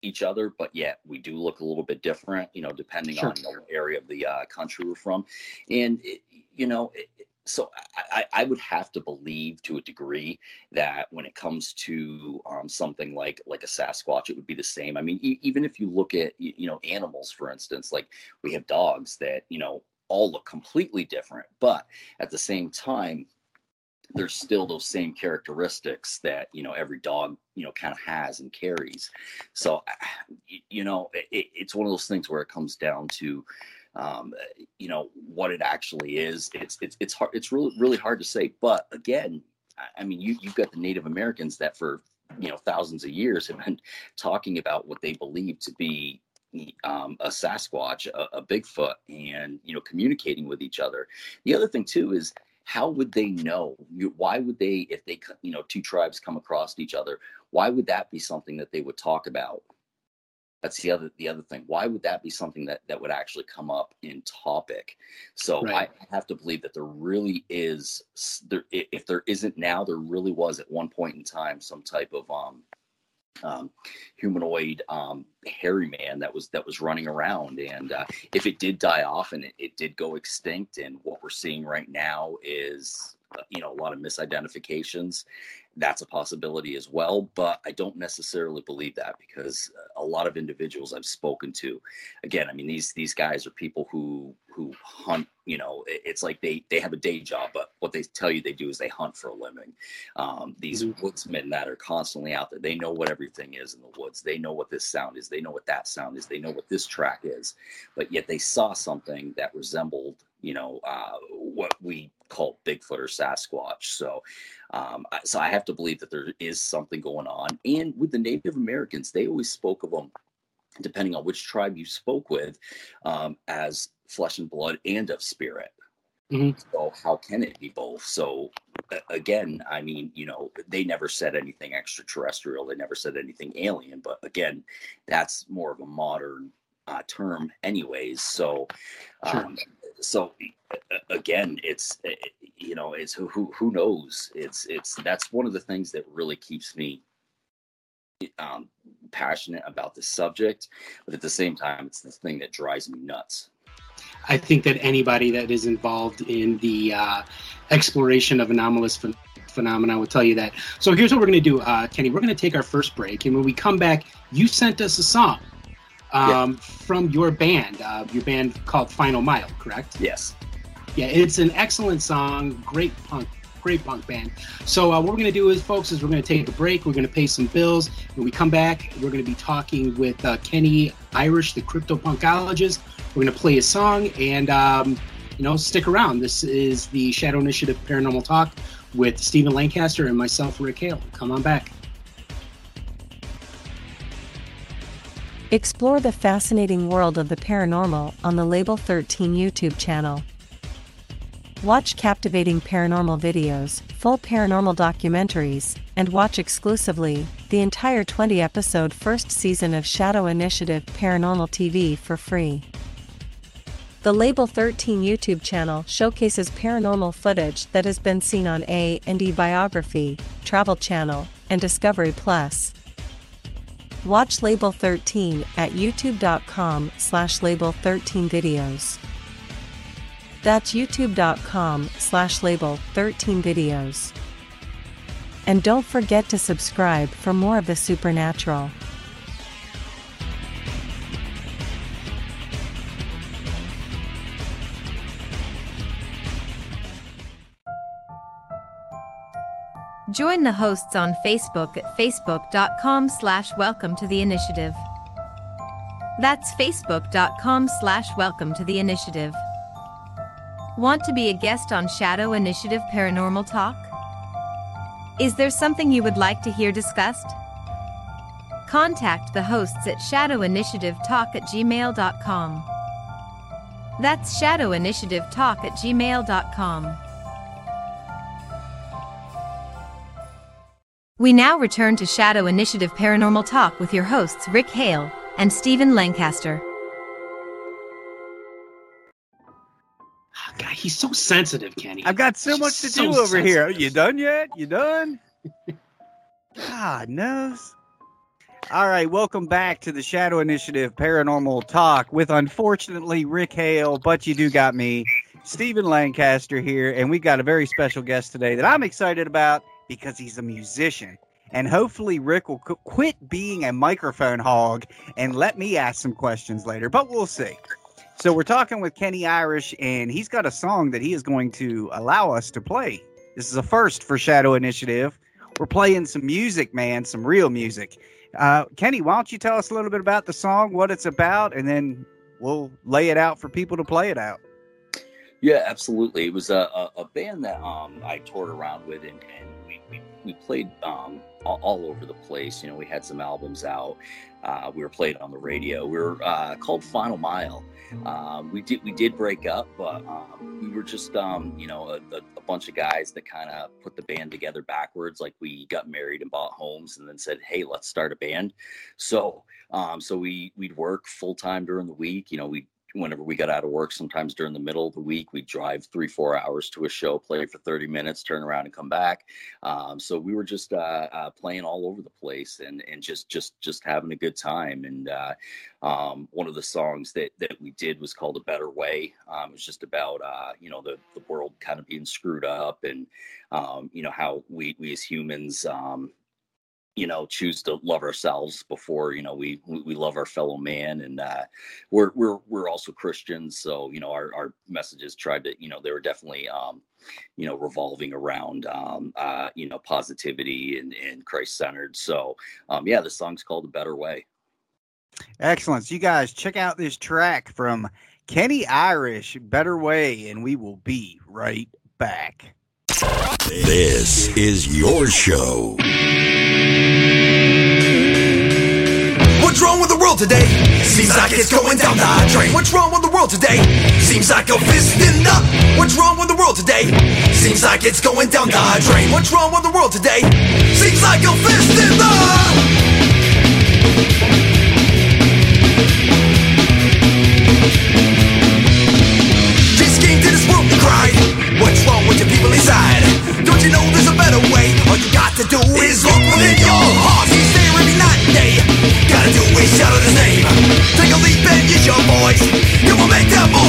each other, but yet we do look a little bit different. You know, depending Sure. on the area of the uh, country we're from, and it, you know. It, so I, I would have to believe to a degree that when it comes to um, something like like a Sasquatch, it would be the same. I mean, e- even if you look at you know animals, for instance, like we have dogs that you know all look completely different, but at the same time, there's still those same characteristics that you know every dog you know kind of has and carries. So you know it, it's one of those things where it comes down to um, you know what it actually is. It's it's it's hard. It's really really hard to say. But again, I mean, you you've got the Native Americans that for you know thousands of years have been talking about what they believe to be um, a Sasquatch, a, a, Bigfoot, and you know communicating with each other. The other thing too is how would they know? Why would they, if they you know two tribes come across each other, why would that be something that they would talk about? That's the other the other thing. Why would that be something that that would actually come up in topic? So right. I have to believe that there really is there if there isn't now, there really was at one point in time some type of um um, humanoid um, hairy man that was that was running around. And uh, if it did die off and it, it, did go extinct, and what we're seeing right now is uh, you know a lot of misidentifications that's a possibility as well but i don't necessarily believe that because a lot of individuals i've spoken to again i mean these these guys are people who who hunt you know it's like they they have a day job but what they tell you they do is they hunt for a living. Um, these mm-hmm. woodsmen that are constantly out there they know what everything is in the woods. They know what this sound is. They know what that sound is. They know what this track is. But yet they saw something that resembled you know uh, what we call Bigfoot or Sasquatch. So, um, so I have to believe that there is something going on. And with the Native Americans, they always spoke of them, depending on which tribe you spoke with, um, as flesh and blood and of spirit. Mm-hmm. So how can it be both? So again, I mean, you know, they never said anything extraterrestrial. They never said anything alien. But again, that's more of a modern uh, term, anyways. So, um, sure so again, it's eh, you know, it's who who who knows? It's it's that's one of the things that really keeps me um, passionate about the subject, but at the same time, it's the thing that drives me nuts. I think that anybody that is involved in the uh, exploration of anomalous ph- phenomena will tell you that. So here's what we're going to do, uh, Kenny. We're going to take our first break, and when we come back, you sent us a song um, yeah. from your band, uh, your band called Final Mile, correct? Yes. Yeah, it's an excellent song. Great punk, great punk band. So uh, what we're gonna do is, folks, is we're gonna take a break. We're gonna pay some bills. When we come back, we're gonna be talking with uh, Kenny Irish, the crypto punkologist. We're gonna play a song and. Um, you know, stick around. This is the Shadow Initiative Paranormal Talk with Stephen Lancaster and myself, Rick Hale. Come on back. Explore the fascinating world of the paranormal on the Label 13 YouTube channel. Watch captivating paranormal videos, full paranormal documentaries, and watch exclusively the entire 20 episode first season of Shadow Initiative Paranormal TV for free. The Label 13 YouTube channel showcases paranormal footage that has been seen on A&E Biography, Travel Channel, and Discovery Plus. Watch Label 13 at youtube.com slash label 13 videos. That's youtube.com slash label 13 videos. And don't forget to subscribe for more of the supernatural. Join the hosts on Facebook at facebook.com slash welcome to the initiative. That's facebook.com slash welcome to the initiative. Want to be a guest on Shadow Initiative Paranormal Talk? Is there something you would like to hear discussed? Contact the hosts at shadowinitiativetalk at gmail.com. That's shadowinitiativetalk at gmail.com. We now return to Shadow Initiative Paranormal Talk with your hosts Rick Hale and Stephen Lancaster. Oh, God, he's so sensitive, Kenny. I've got so much to so do over sensitive. here. You done yet? You done? God knows. All right, welcome back to the Shadow Initiative Paranormal Talk with unfortunately Rick Hale, but you do got me, Stephen Lancaster here, and we got a very special guest today that I'm excited about because he's a musician. And hopefully, Rick will qu- quit being a microphone hog and let me ask some questions later, but we'll see. So, we're talking with Kenny Irish, and he's got a song that he is going to allow us to play. This is a first for Shadow Initiative. We're playing some music, man, some real music. Uh, Kenny, why don't you tell us a little bit about the song, what it's about, and then we'll lay it out for people to play it out. Yeah, absolutely. It was a, a, a band that um, I toured around with, and, and we, played um, all, over the place. You know, we had some albums out. Uh, we were played on the radio. We were uh, called Final Mile. Um, we did we did break up, but um, we were just um, you know a, a, bunch of guys that kind of put the band together backwards. Like we got married and bought homes, and then said, "Hey, let's start a band." So um, so we we'd work full time during the week. You know, we whenever we got out of work, sometimes during the middle of the week, we drive three, four hours to a show, play for 30 minutes, turn around and come back. Um, so we were just uh, uh, playing all over the place and, and just, just, just having a good time. And uh, um, one of the songs that, that we did was called A Better Way. Um, it was just about, uh, you know, the, the world kind of being screwed up and, um, you know, how we, we as humans, um, you know choose to love ourselves before you know we we love our fellow man. And uh, we're we're we're also christians. So you know our, our messages tried to you know they were definitely um you know revolving around um uh you know positivity and, and christ centered so um yeah the song's called a better way. Excellent. So you guys check out this track from kenny irish better way and we will be right back. This is your show What's wrong with the world today? Seems like it's going down the drain. What's wrong with the world today? Seems like a fist in the. What's wrong with the world today? Seems like it's going down the drain. What's wrong with the world today? Seems like a fist in the. What's wrong with the people inside? Don't you know there's a better way? All you got to do is look within your Gotta do is shout out his name. Take a leap and use your voice. You will make that most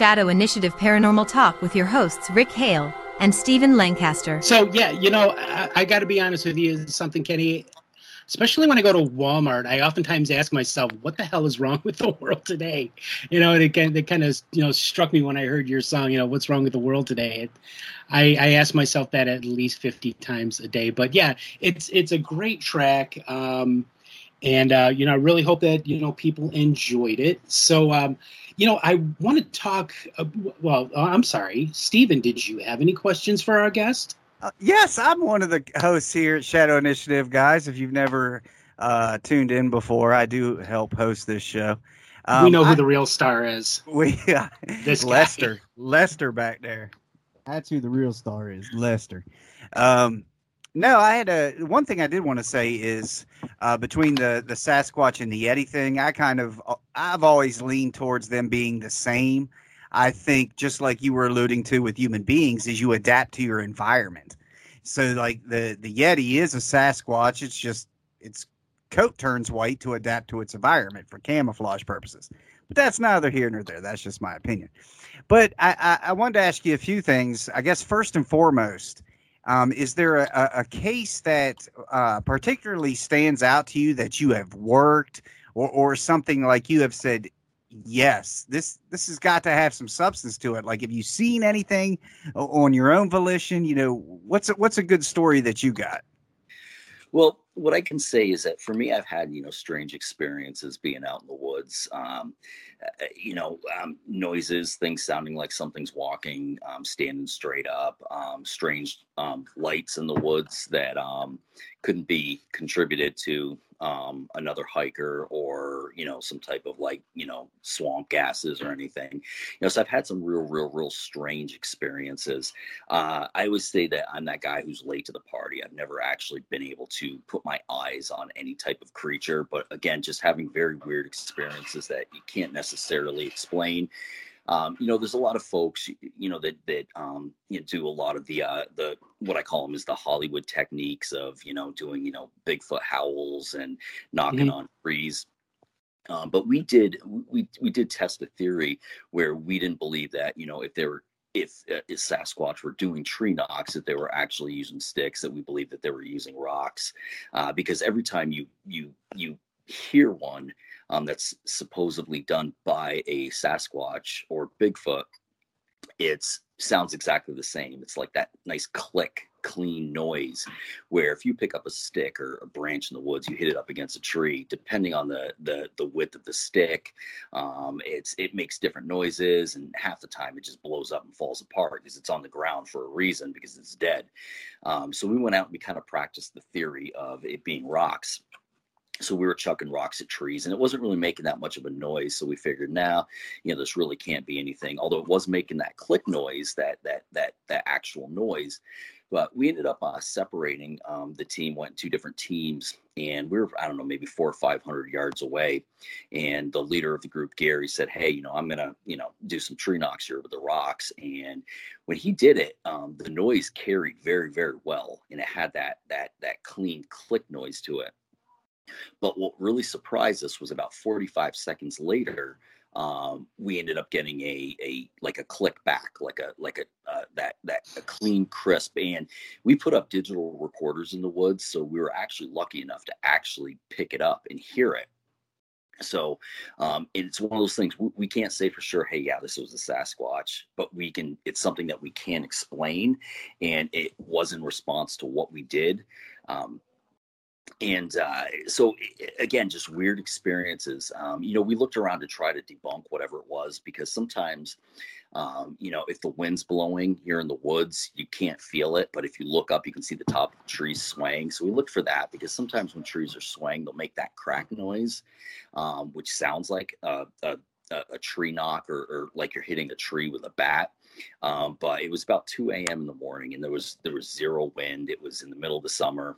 Shadow Initiative Paranormal Talk with your hosts, Rick Hale and Stephen Lancaster. So yeah, you know, I, I got to be honest with you. Something Kenny especially when I go to Walmart. I oftentimes ask myself, "What the hell is wrong with the world today?" You know, and it kind it kind of you know struck me when I heard your song. You know, what's wrong with the world today? It, I, I ask myself that at least fifty times a day. But yeah, it's it's a great track. Um, and uh, you know, I really hope that you know people enjoyed it. So, um, you know, I want to talk. Uh, well, uh, I'm sorry, Stephen. Did you have any questions for our guest? Uh, yes, I'm one of the hosts here at Shadow Initiative, guys. If you've never uh, tuned in before, I do help host this show. Um, we know who I, the real star is. We uh, this Lester, guy. Lester back there. That's who the real star is, Lester. Um, no, I had a one thing I did want to say is uh, between the the Sasquatch and the Yeti thing. I kind of I've always leaned towards them being the same. I think just like you were alluding to with human beings, is you adapt to your environment. So like the the Yeti is a Sasquatch. It's just its coat turns white to adapt to its environment for camouflage purposes. But that's neither here nor there. That's just my opinion. But I, I, I wanted to ask you a few things. I guess first and foremost um, is there a, a case that uh, particularly stands out to you that you have worked, or, or something like you have said, yes, this this has got to have some substance to it? Like, have you seen anything on your own volition? You know, what's a, what's a good story that you got? Well, what I can say is that for me, I've had you know strange experiences being out in the woods. Um, uh, you know, um, noises, things sounding like something's walking, um, standing straight up, um, strange um, lights in the woods that um, couldn't be contributed to um, another hiker or you know some type of like you know swamp gases or anything. You know so i've had some real real real strange experiences. Uh, i always say that i'm that guy who's late to the party. I've never actually been able to put my eyes on any type of creature but again just having very weird experiences that you can't necessarily explain um, you know, there's a lot of folks, you know, that that um, you know, do a lot of the uh, the what I call them is the Hollywood techniques of you know doing you know Bigfoot howls and knocking mm-hmm. on trees. Um, but we did we we did test a theory where we didn't believe that you know if they were if, uh, if Sasquatch were doing tree knocks, that they were actually using sticks, that we believe that they were using rocks, uh, because every time you you you hear one, um, that's supposedly done by a Sasquatch or Bigfoot, it sounds exactly the same. It's like that nice click, clean noise. Where if you pick up a stick or a branch in the woods, you hit it up against a tree. Depending on the the, the width of the stick, um, it's it makes different noises, and half the time it just blows up and falls apart because it's on the ground for a reason because it's dead. Um, so we went out and we kind of practiced the theory of it being rocks so we were chucking rocks at trees and it wasn't really making that much of a noise. So we figured now you know this really can't be anything. Although it was making that click noise that that that that actual noise. But we ended up uh, separating um, the team went two different teams and we were i don't know maybe four or five hundred yards away. And the leader of the group gary said hey you know i'm gonna you know do some tree knocks here with the rocks. And when he did it um, the noise carried very very well and it had that that that clean click noise to it but what really surprised us was about 45 seconds later, um, we ended up getting a a like a click back, like a like a uh, that that a clean crisp. And we put up digital recorders in the woods, so we were actually lucky enough to actually pick it up and hear it. So um, it's one of those things we, we, can't say for sure. Hey, yeah, this was a Sasquatch, but we can. It's something that we can explain, and it was in response to what we did. Um, and uh, so again just weird experiences um, you know we looked around to try to debunk whatever it was because sometimes um, you know if the wind's blowing you're in the woods you can't feel it but if you look up you can see the top of the trees swaying. So we looked for that because sometimes when trees are swaying they'll make that crack noise um, which sounds like a, a, a tree knock or, or, like you're hitting a tree with a bat. Um, but it was about 2 a.m in the morning and there was there was zero wind. It was in the middle of the summer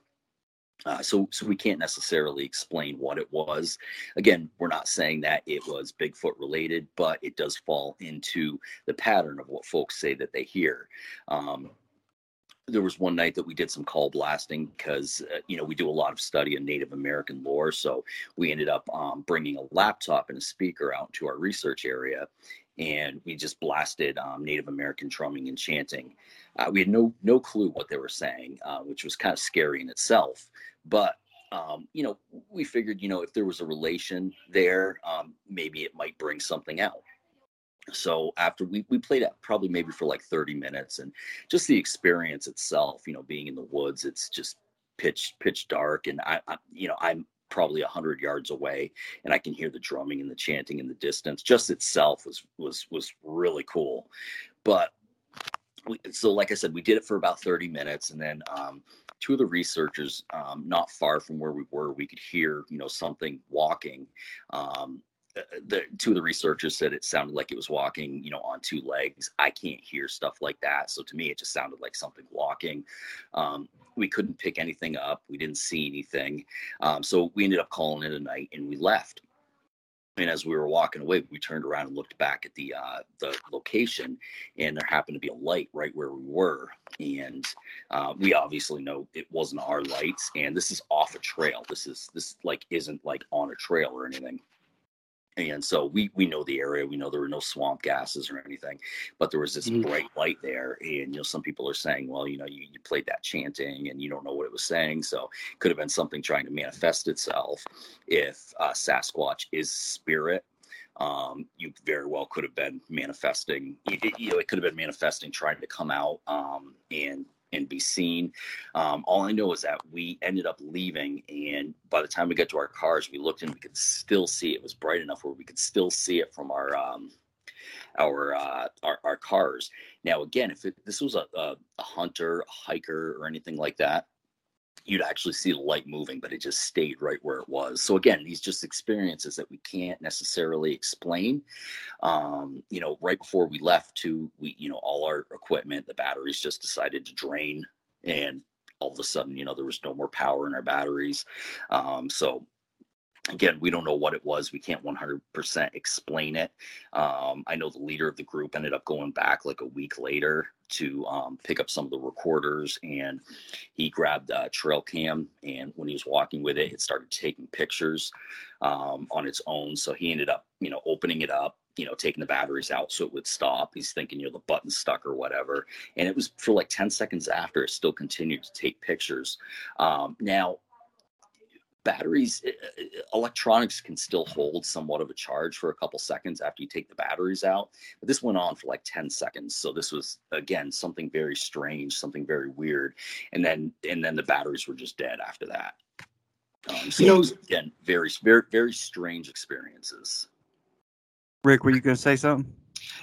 uh, so, so we can't necessarily explain what it was. Again, we're not saying that it was Bigfoot related, but it does fall into the pattern of what folks say that they hear. Um, there was one night that we did some call blasting because uh, you know we do a lot of study of Native American lore, so we ended up um, bringing a laptop and a speaker out to our research area, and we just blasted um, Native American drumming and chanting. Uh, we had no no clue what they were saying, uh, which was kind of scary in itself. But um, you know, we figured, you know, if there was a relation there, um, maybe it might bring something out. So after we, we played out probably maybe for like 30 minutes and just the experience itself, you know, being in the woods, it's just pitch, pitch dark. And I, I you know, I'm probably a hundred yards away and I can hear the drumming and the chanting in the distance. Just itself was, was, was really cool. But we, so like I said, we did it for about 30 minutes and then, um, two of the researchers um, not far from where we were we could hear you know something walking. Um, uh, the two of the researchers said it sounded like it was walking you know on two legs. I can't hear stuff like that so to me it just sounded like something walking. Um, we couldn't pick anything up. We didn't see anything. Um, so we ended up calling it a night and we left and as we were walking away, we turned around and looked back at the uh, the location, and there happened to be a light right where we were. And uh, we obviously know it wasn't our lights, and this is off a trail. This is this like isn't like on a trail or anything and so we we know the area we know there were no swamp gases or anything but there was this mm-hmm. bright light there and you know some people are saying well you know you, you played that chanting and you don't know what it was saying so it could have been something trying to manifest itself if uh, sasquatch is spirit um, you very well could have been manifesting you, you know it could have been manifesting trying to come out um, and and be seen. Um, all I know is that we ended up leaving, and by the time we got to our cars, we looked and we could still see it. was bright enough where we could still see it from our um, our, uh, our our cars. Now, again, if it, this was a, a, a hunter, a hiker, or anything like that, you'd actually see the light moving, but it just stayed right where it was. So again, these just experiences that we can't necessarily explain. Um, you know, right before we left to we, you know, all our equipment, the batteries just decided to drain and all of a sudden, you know, there was no more power in our batteries. Um, so again we don't know what it was we can't 100% explain it um, i know the leader of the group ended up going back like a week later to um, pick up some of the recorders and he grabbed a trail cam and when he was walking with it it started taking pictures um, on its own. So he ended up you know opening it up you know taking the batteries out so it would stop. He's thinking you know the button stuck or whatever. And it was for like 10 seconds after it still continued to take pictures. Um, now batteries electronics can still hold somewhat of a charge for a couple seconds after you take the batteries out but this went on for like 10 seconds so this was again something very strange something very weird and then and then the batteries were just dead after that. Um, so you know again very very very strange experiences. Rick were you going to say something?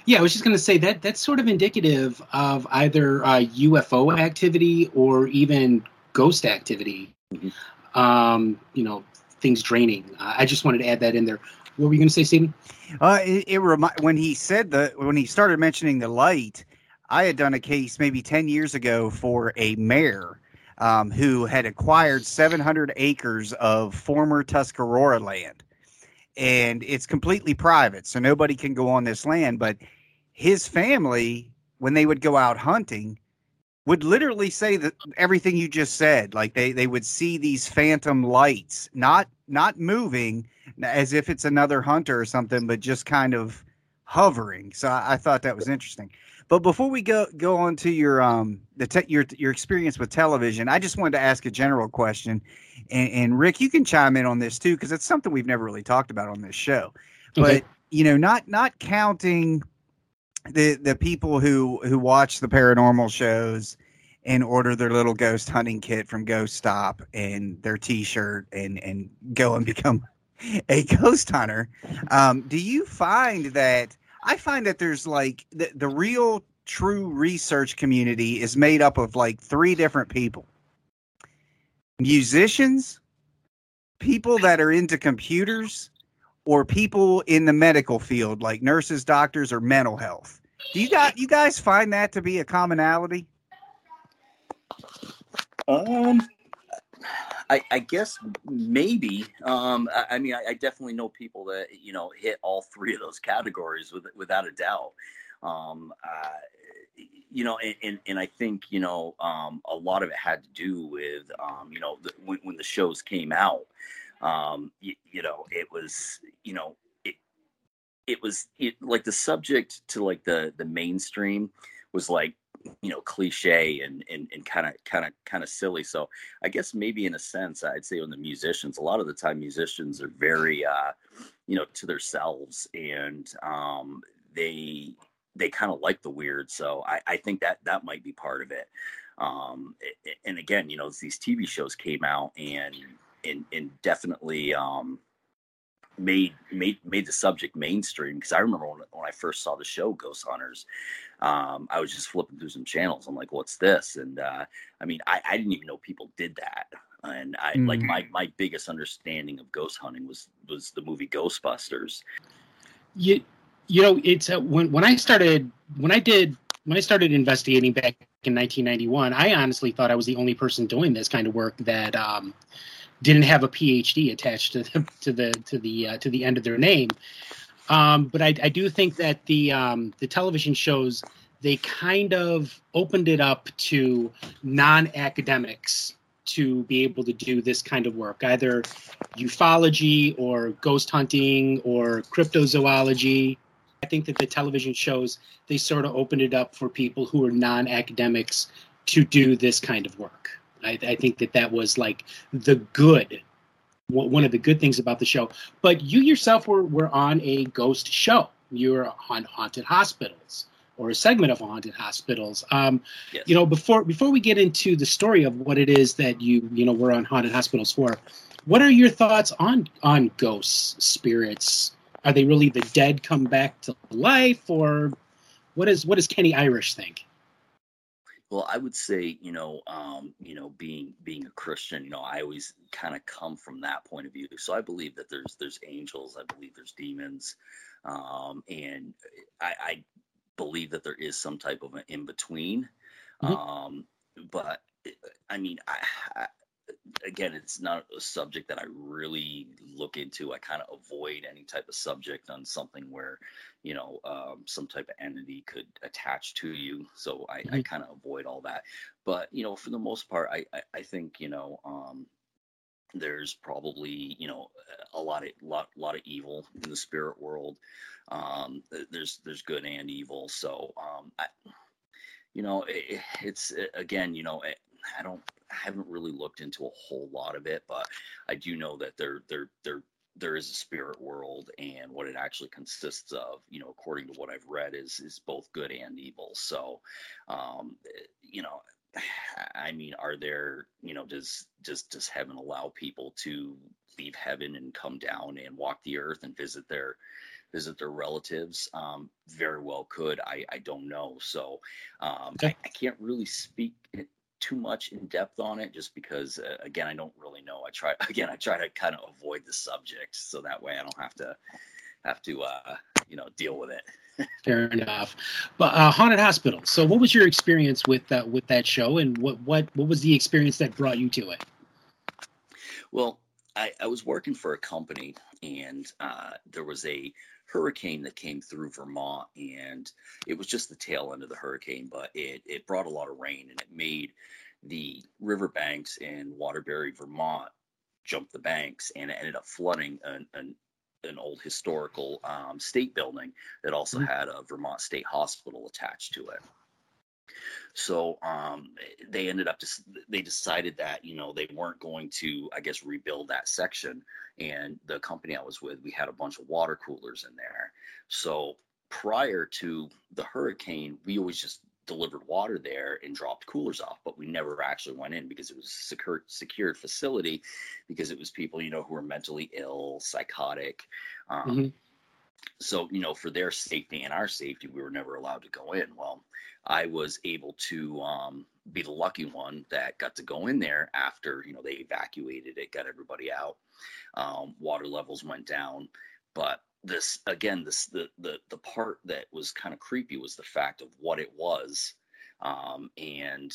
Yeah, I was just going to say that that's sort of indicative of either uh, UFO activity or even ghost activity. Mm-hmm um, you know, things draining. Uh, I just wanted to add that in there. What were you going to say, Stephen? Uh, it, it remi- when he said the when he started mentioning the light, I had done a case maybe ten years ago for a mayor um, who had acquired 700 acres of former Tuscarora land, and it's completely private, so nobody can go on this land. But his family, when they would go out hunting, would literally say that everything you just said like they they would see these phantom lights not not moving as if it's another hunter or something but just kind of hovering. So i, I thought that was interesting. But before we go go on to your um the te- your your experience with television i just wanted to ask a general question. And, and rick you can chime in on this too because it's something we've never really talked about on this show. But you know not not counting the the people who who watch the paranormal shows and order their little ghost hunting kit from Ghost Stop and their T-shirt and and go and become a ghost hunter. Um, do you find that I find that there's like the, the real true research community is made up of like three different people: musicians, people that are into computers, or people in the medical field like nurses, doctors, or mental health. Do you got you guys find that to be a commonality? Um, I, I guess maybe. Um, I, I mean, I, I, definitely know people that you know hit all three of those categories with, without a doubt. Um, uh, you know, and, and, and, I think you know um, a lot of it had to do with um, you know the, when, when the shows came out. Um, you, you know, it was you know it it was it, like the subject to like the the mainstream was like you know cliche and and and kind of kind of kind of silly. So i guess maybe in a sense i'd say on the musicians a lot of the time musicians are very uh you know to themselves and um they they kind of like the weird. So i i think that that might be part of it. Um and again you know these tv shows came out and and and definitely um made made made the subject mainstream because I remember when, when I first saw the show Ghost Hunters, um, I was just flipping through some channels. I'm like, what's this? And uh, I mean, I, I didn't even know people did that. And I like Mm. my my biggest understanding of ghost hunting was was the movie Ghostbusters. you you know it's uh, when when I started when I did when I started investigating back in 1991, I honestly thought I was the only person doing this kind of work that um, didn't have a PhD attached to the to the to the uh, to the end of their name. Um, but I, I do think that the um, the television shows they kind of opened it up to non-academics to be able to do this kind of work, either ufology or ghost hunting or cryptozoology. I think that the television shows they sort of opened it up for people who are non-academics to do this kind of work. I, I think that that was like the good, one of the good things about the show. But you yourself were were on a ghost show. You were on haunted hospitals or a segment of haunted hospitals. Um, Yes. You know, before before we get into the story of what it is that you you know were on haunted hospitals for, what are your thoughts on on ghosts, spirits? Are they really the dead come back to life, or what is what does Kenny Irish think? Well, I would say, you know, um, you know, being being a Christian, you know, I always kind of come from that point of view. So I believe that there's there's angels, I believe there's demons, um, and I, I believe that there is some type of an in between. Mhm. Um, but I mean, I, again, it's not a subject that I really look into. I kind of avoid any type of subject on something where, you know, um, some type of entity could attach to you. So I, I Mhm. kind of avoid all that. But you know, for the most part, I, I, I think you know. Um, there's probably you know a lot of lot lot of evil in the spirit world um there's there's good and evil so um I, you know it, it's again you know it, i don't i haven't really looked into a whole lot of it but i do know that there there there there is a spirit world and what it actually consists of you know according to what i've read is is both good and evil so um you know I mean, are there, you know, does does does heaven allow people to leave heaven and come down and walk the earth and visit their visit their relatives? Um, very well could. I I don't know. So um, I, I can't really speak too much in depth on it just because uh, again I don't really know. I try again I try to kind of avoid the subject so that way I don't have to have to uh, you know deal with it. Fair enough. But uh, haunted hospital. So, what was your experience with uh, with that show, and what what what was the experience that brought you to it? Well, I, I was working for a company, and uh, there was a hurricane that came through Vermont, and it was just the tail end of the hurricane, but it it brought a lot of rain, and it made the riverbanks in Waterbury, Vermont, jump the banks, and it ended up flooding an an, an old historical um, state building that also Mhm. had a Vermont State Hospital attached to it. So um, they ended up just they decided that you know they weren't going to I guess rebuild that section. And the company I was with, we had a bunch of water coolers in there. So prior to the hurricane, we always just delivered water there and dropped coolers off, but we never actually went in because it was a secure, secured facility because it was people you know who were mentally ill, psychotic. Um, Mhm. so you know for their safety and our safety we were never allowed to go in well i was able to um, be the lucky one that got to go in there after you know they evacuated it got everybody out um, water levels went down. But this again this the the, the part that was kind of creepy was the fact of what it was um, and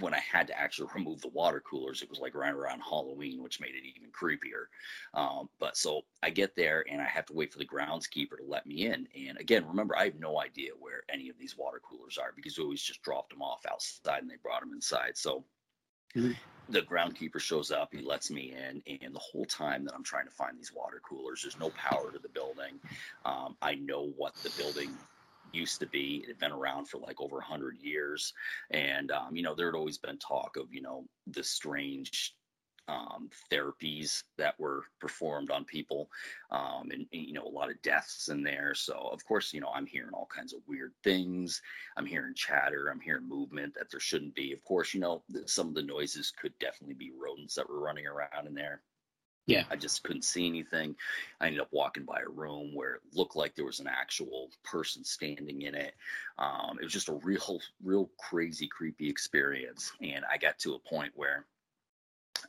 when I had to actually remove the water coolers, it was like right around Halloween, which made it even creepier. Um, but so I get there and I have to wait for the groundskeeper to let me in. And again, remember, I have no idea where any of these water coolers are because we always just dropped them off outside and they brought them inside. So Mhm. the groundkeeper shows up, he lets me in, and the whole time that I'm trying to find these water coolers, there's no power to the building. Um, I know what the building used to be. It had been around for like over 100 years. And, um, you know, there had always been talk of, you know, the strange um, therapies that were performed on people um, and, and, you know a lot of deaths in there. So of course you know i'm hearing all kinds of weird things. I'm hearing chatter. I'm hearing movement that there shouldn't be. Of course you know some of the noises could definitely be rodents that were running around in there yeah. I just couldn't see anything. I ended up walking by a room where it looked like there was an actual person standing in it. Um, it was just a real real crazy creepy experience. And i got to a point where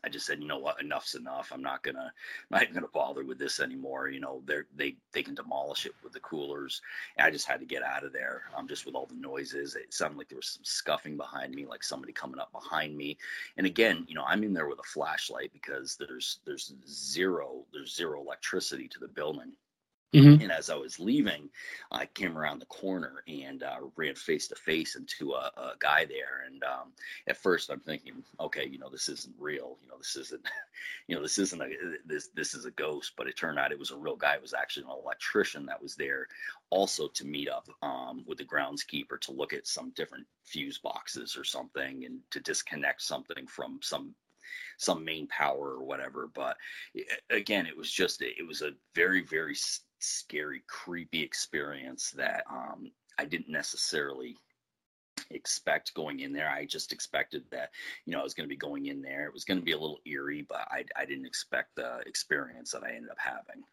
I just said, you know what, enough's enough. I'm not gonna, not gonna bother with this anymore. You know, they they they can demolish it with the coolers. And I just had to get out of there. Um, just with all the noises, it sounded like there was some scuffing behind me, like somebody coming up behind me. And again, you know, I'm in there with a flashlight because there's there's zero there's zero electricity to the building. Mhm. And as I was leaving, I came around the corner and uh, ran face to face into a, a guy there. And um, at first, I'm thinking, okay, you know, this isn't real. You know, this isn't, you know, this isn't a this this is a ghost. But it turned out it was a real guy. It was actually an electrician that was there, also to meet up um, with the groundskeeper to look at some different fuse boxes or something, and to disconnect something from some some main power or whatever. But again, it was just it was a very very scary, creepy experience that um, I didn't necessarily expect going in there. I just expected that you know I was going to be going in there. It was going to be a little eerie, but I I didn't expect the experience that I ended up having.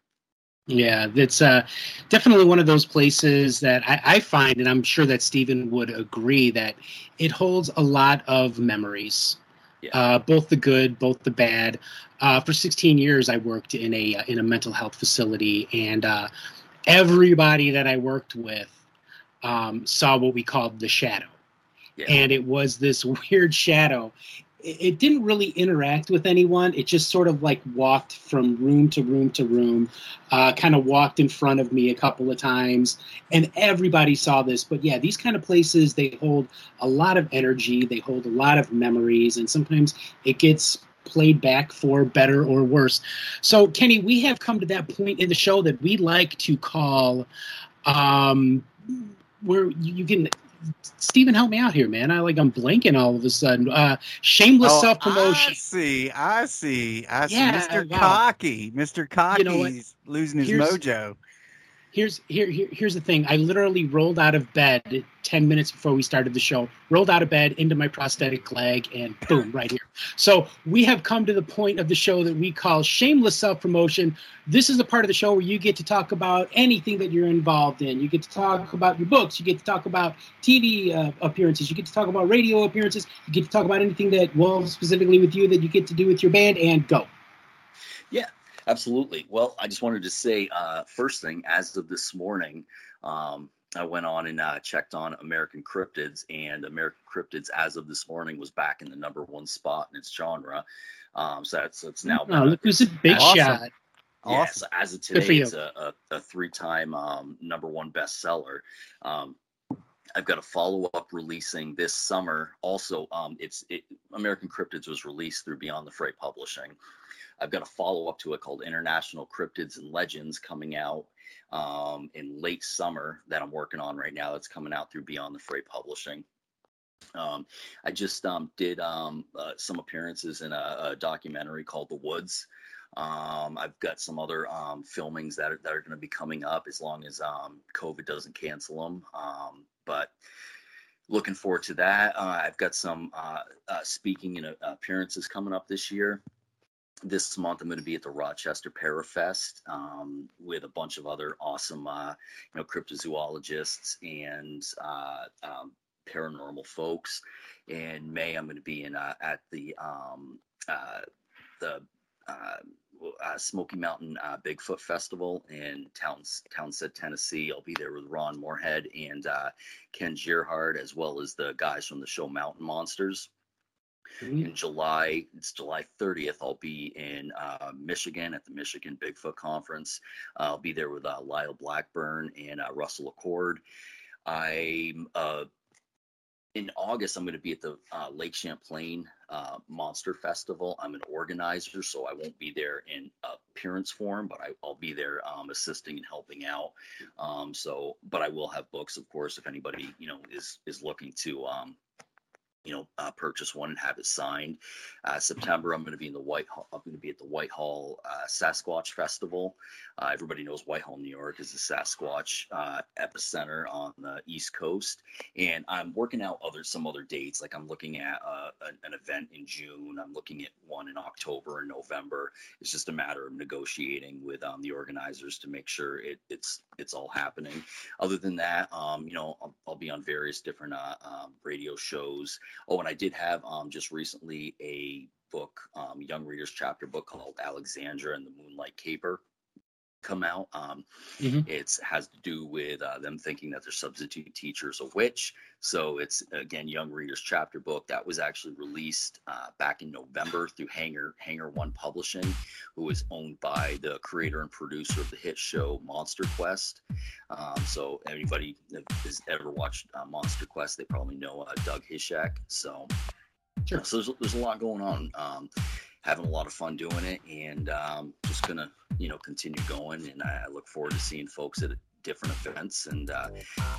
Yeah, it's uh, definitely one of those places that I, I find, and I'm sure that Stephen would agree, that it holds a lot of memories, uh, both the good, both the bad. Uh, for 16 years, I worked in a uh, in a mental health facility, and uh, everybody that I worked with um, saw what we called the shadow, and it was this weird shadow. It, didn't really interact with anyone. It just sort of like walked from room to room to room, uh, kind of walked in front of me a couple of times, and everybody saw this. But yeah, these kind of places they hold a lot of energy, they hold a lot of memories, and sometimes it gets played back for better or worse. So, Kenny, we have come to that point in the show that we like to call um, where you can. Stephen, help me out here, man. I like I'm blanking all of a sudden. Uh, shameless Oh, self promotion. I see. I see. I see. Yeah, Mr. wow. Cocky. Mr. Cocky's know losing his Here's- mojo. Here's here, here here's the thing. I literally rolled out of bed ten minutes before we started the show. Rolled out of bed into my prosthetic leg, and boom, right here. So we have come to the point of the show that we call shameless self promotion. This is the part of the show where you get to talk about anything that you're involved in. You get to talk about your books. You get to talk about TV uh, appearances. You get to talk about radio appearances. You get to talk about anything that, well, specifically with you that you get to do with your band. And go. Yeah, absolutely. Well, I just wanted to say, uh, first thing, as of this morning, um, I went on and uh, checked on American Cryptids, and American Cryptids, as of this morning, was back in the number one spot in its genre. Um, so that's it's now. Oh, look who's a big Awesome. shot. Yeah, so as of today, it's a, a, a three-time um, number one bestseller. Um, I've got a follow-up releasing this summer. Also, um, it's it, American Cryptids was released through Beyond the Fray Publishing. I've got a follow-up to it called International Cryptids and Legends coming out um, in late summer that I'm working on right now. That's coming out through Beyond the Fray Publishing. Um, I just um, did um, uh, some appearances in a, a documentary called The Woods. Um, I've got some other um, filmings that are, that are going to be coming up as long as COVID doesn't cancel them. But looking forward to that. Uh, I've got some uh, uh, speaking and uh, appearances coming up this year. This month, I'm going to be at the Rochester Parafest um, with a bunch of other awesome, uh, you know, cryptozoologists and uh, um, paranormal folks. In May, I'm going to be in uh, at the um, uh, the uh, uh, Smoky Mountain Bigfoot Festival in Towns, Townsend, Tennessee. I'll be there with Ron Morehead and Ken Gerhard, as well as the guys from the show Mountain Monsters. In July, it's July 30th. I'll be in uh, Michigan at the Michigan Bigfoot Conference. I'll be there with uh, Lyle Blackburn and uh, Russell Acord. I'm uh, in August, I'm going to be at the uh, Lake Champlain uh, Monster Festival. I'm an organizer, so I won't be there in appearance form, but I, will be there um, assisting and helping out. Um, so, but I will have books, of course, if anybody you know is is looking to um, you know, uh, purchase one and have it signed. Uh, September, I'm going to be in the White. Hall, I'm going to be at the Whitehall uh, Sasquatch Festival. Uh, everybody knows Whitehall, New York, is the Sasquatch uh, epicenter on the East Coast, and I'm working out other some other dates. Like I'm looking at uh, an, an event in June. I'm looking at one in October and November. It's just a matter of negotiating with um, the organizers to make sure it, it's it's all happening. Other than that, um, you know, I'll, I'll, be on various different um, radio shows. Oh, and I did have um, just recently a book, um, Young Readers chapter book called Alexandra and the Moonlight Caper come out. Um, mm-hmm. It has to do with uh, them thinking that their substitute teacher is a witch. So it's again Young Readers chapter book that was actually released uh, back in November through Hangar Hangar One Publishing, who is owned by the creator and producer of the hit show Monster Quest. Um, so anybody that has ever watched uh, Monster Quest, they probably know uh, Doug Hajicek. So. Sure. So there's, there's a lot going on. Um, having a lot of fun doing it and um, just gonna you know continue going. And i look forward to seeing folks at different events and uh,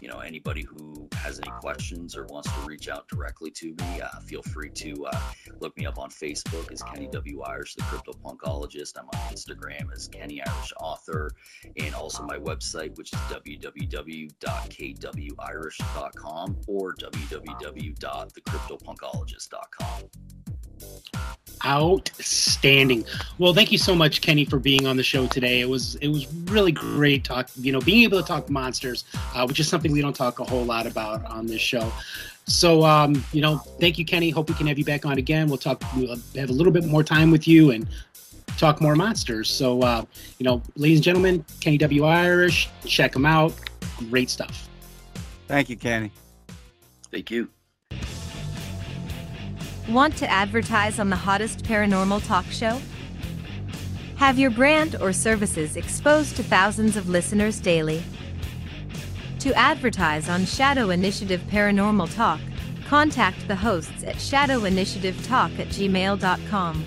you know anybody who has any questions or wants to reach out directly to me uh, feel free to uh, look me up on facebook as kenny w. Irish the crypto punkologist. I'm on instagram as kenny irish author and also my website which is www.kwirish.com or www.thecryptopunkologist.com outstanding. Well thank you so much kenny for being on the show today. It was it was really great talk you know being able to talk monsters uh, which is something we don't talk a whole lot about on this show. So um, you know thank you kenny. Hope we can have you back on again. We'll talk we'll have a little bit more time with you and talk more monsters. So uh, you know ladies and gentlemen kenny w. Irish check him out. Great stuff. Thank you kenny. Thank you Want to advertise on the hottest paranormal talk show? Have your brand or services exposed to thousands of listeners daily? To advertise on Shadow Initiative Paranormal Talk, contact the hosts at shadowinitiativetalk at gmail.com.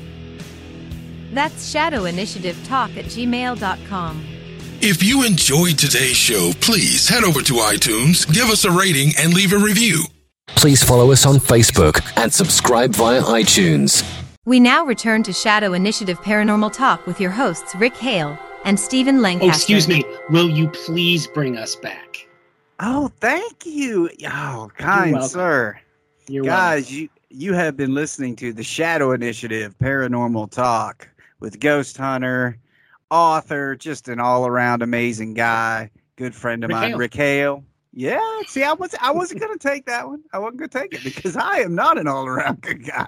That's shadowinitiativetalk at gmail.com. If you enjoyed today's show, please head over to iTunes, give us a rating, and leave a review. Please follow us on Facebook and subscribe via iTunes. We now return to Shadow Initiative Paranormal Talk with your hosts, Rick Hale and Stephen oh, Lancaster. Oh, excuse me. Will you please bring us back? Oh, thank you. Oh, kind sir. You're Guys, welcome. you you have been listening to the Shadow Initiative Paranormal Talk with Ghost Hunter, author, just an all around amazing guy, good friend of Rick mine, Hale. Rick Hale. Yeah, see, I was I wasn't gonna take that one. I wasn't gonna take it because I am not an all around good guy.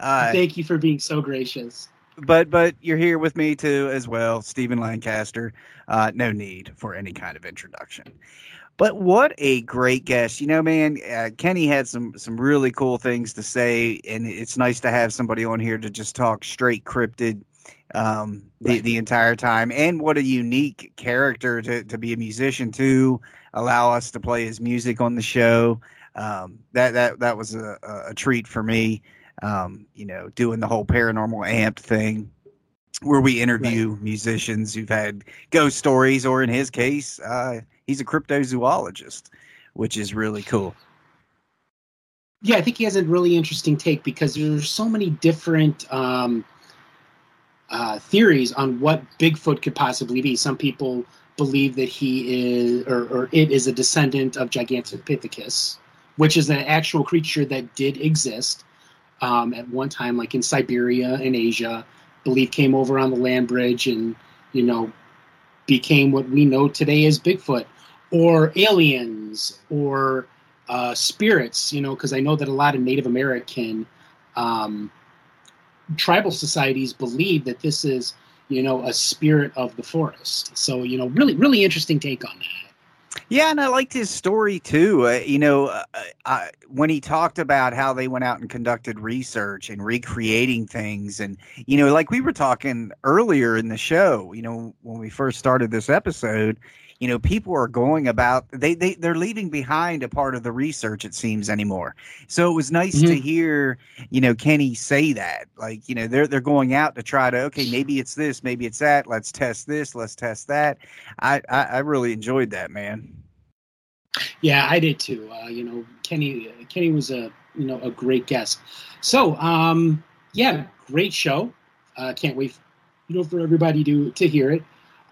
Uh, Thank you for being so gracious. but but you're here with me too as well, Stephen Lancaster. Uh, no need for any kind of introduction. But what a great guest! You know, man, uh, Kenny had some some really cool things to say, and it's nice to have somebody on here to just talk straight cryptid um, the the entire time. And what a unique character to to be a musician too. Allow us to play his music on the show. Um, that that that was a, a a treat for me. Um, you know, doing the whole paranormal amp thing where we interview musicians who've had ghost stories, or in his case, uh, he's a cryptozoologist, which is really cool. Yeah, I think he has a really interesting take because there's so many different um, uh, theories on what Bigfoot could possibly be. Some people believe that he is, or, or it is a descendant of Gigantopithecus, which is an actual creature that did exist um, at one time, like in Siberia and Asia. Believe came over on the land bridge and you know became what we know today as Bigfoot, or aliens, or uh, spirits. You know, because I know that a lot of Native American um, tribal societies believe that this is you know a spirit of the forest. So you know, really, really interesting take on that. Yeah, and I liked his story too. Uh, you know, uh, uh, when he talked about how they went out and conducted research and recreating things, and you know, like we were talking earlier in the show. You know, when we first started this episode, you know, people are going about they they they're leaving behind a part of the research. It seems anymore. So it was nice to Mhm. hear, you know, Kenny say that. Like, you know, they're they're going out to try to okay, maybe it's this, maybe it's that. Let's test this, let's test that. I I, I really enjoyed that, man. Yeah, I did too. Uh, you know, Kenny Kenny was a you know a great guest. So um, yeah, great show. Uh, can't wait, you know, for everybody to to hear it.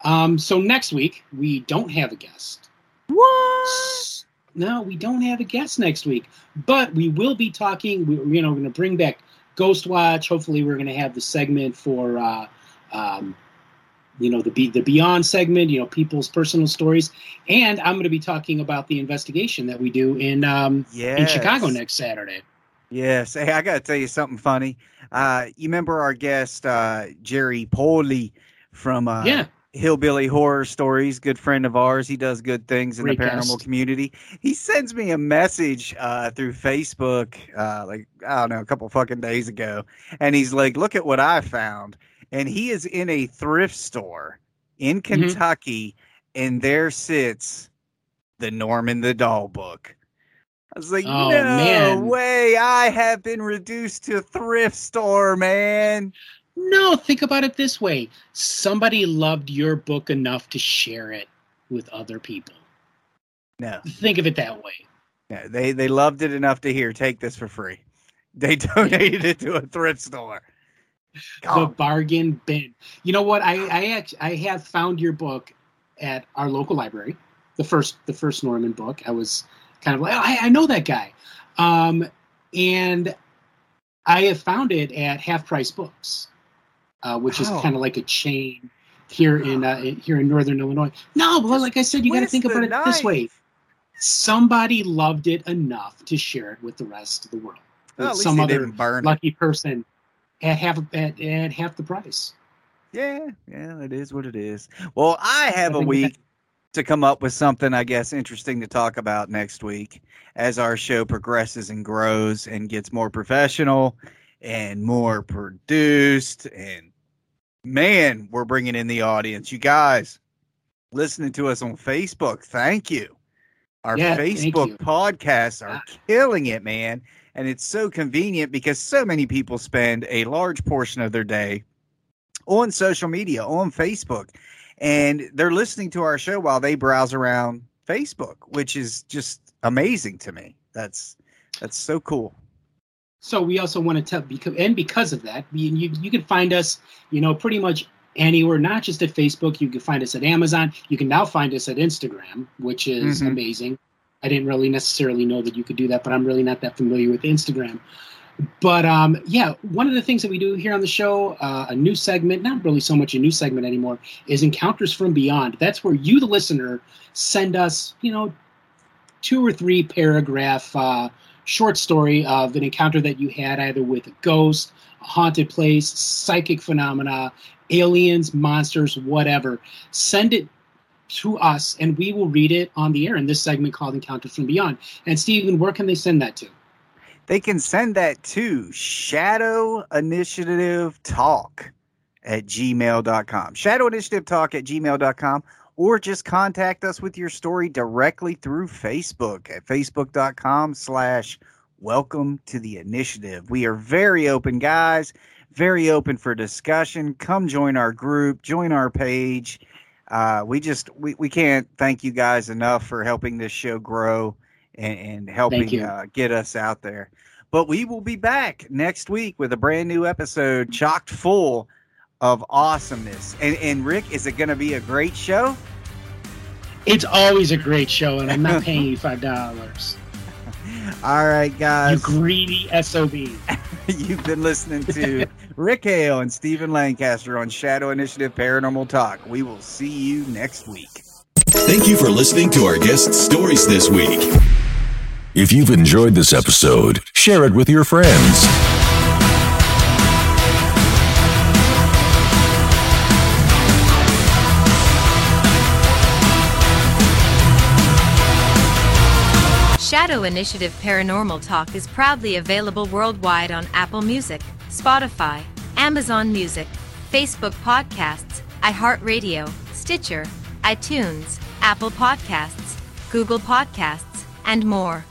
Um, so next week we don't have a guest. What? No, we don't have a guest next week, but we will be talking. We, you know, we're going to bring back Ghost Watch. Hopefully, we're going to have the segment for, uh, um, you know, the Be- the Beyond segment. You know, people's personal stories, and I'm going to be talking about the investigation that we do in um, in Chicago next Saturday. Yes. Hey, I got to tell you something funny. Uh, you remember our guest, uh, Jerry Poley from uh, Yeah. Hillbilly Horror Stories, good friend of ours. He does good things in Great the paranormal community. He sends me a message uh, through Facebook, uh, like, I don't know, a couple fucking days ago. And he's like, look at what I found. And he is in a thrift store in Mm-hmm. Kentucky, and there sits the Norman the Doll book. I was like, Oh, no man. way. I have been reduced to thrift store, man. No, think about it this way: somebody loved your book enough to share it with other people. No, Think of it that way. no they, they loved it enough to here, take this for free. They donated it to a thrift store. the bargain bin. You know what? I I act, I have found your book at our local library, the first the first Norman book. I was kind of like, oh, I, I know that guy, um, and I have found it at Half Price Books, uh, which is Oh. kind of like a chain here in uh, here in Northern Illinois. No, but like I said, you got to think about it this way. Somebody loved it enough to share it with the rest of the world. Well, at least Some they other didn't burn it. lucky person at half at, at half the price. Yeah, yeah, it is what it is. Well, I have I a week to come up with something, I guess, interesting to talk about next week as our show progresses and grows and gets more professional and more produced. And man, we're bringing in the audience. You guys listening to us on Facebook, thank you. Our Yeah, Facebook podcasts are ah. killing it, man. And it's so convenient because so many people spend a large portion of their day on social media, on Facebook, and they're listening to our show while they browse around Facebook, which is just amazing to me. That's that's so cool. So we also want to tell because and because of that, you, you you can find us, you know, pretty much anywhere, not just at Facebook. You can find us at Amazon. You can now find us at Instagram, which is Mhm. amazing. I didn't really necessarily know that you could do that, but I'm really not that familiar with Instagram. But um, yeah, one of the things that we do here on the show, uh, a new segment, not really so much a new segment anymore, is Encounters from Beyond. That's where you, the listener, send us, you know, two or three paragraph uh, short story of an encounter that you had either with a ghost, a haunted place, psychic phenomena, aliens, monsters, whatever. Send it to us and we will read it on the air in this segment called Encounters from Beyond. And Stephen, where can they send that to? They can send that to Shadow Initiative Talk at gmail.com. Shadow Initiative Talk at gmail.com. Or just contact us with your story directly through Facebook at facebook.com slash welcome to the initiative. We are very open, guys, very open for discussion. Come join our group, join our page. Uh, we just we, we can't thank you guys enough for helping this show grow and, and helping uh, get us out there. But we will be back next week with a brand new episode chocked full of awesomeness. And, and Rick, is it going to be a great show? It's always a great show, and I'm not paying you five dollars. All right, guys. You greedy SOB. You've been listening to Rick Hale and Stephen Lancaster on Shadow Initiative Paranormal Talk. We will see you next week. Thank you for listening to our guest stories this week. If you've enjoyed this episode, share it with your friends. Shadow Initiative Paranormal Talk is proudly available worldwide on Apple Music, Spotify, Amazon Music, Facebook Podcasts, iHeartRadio, Stitcher, iTunes, Apple Podcasts, Google Podcasts, and more.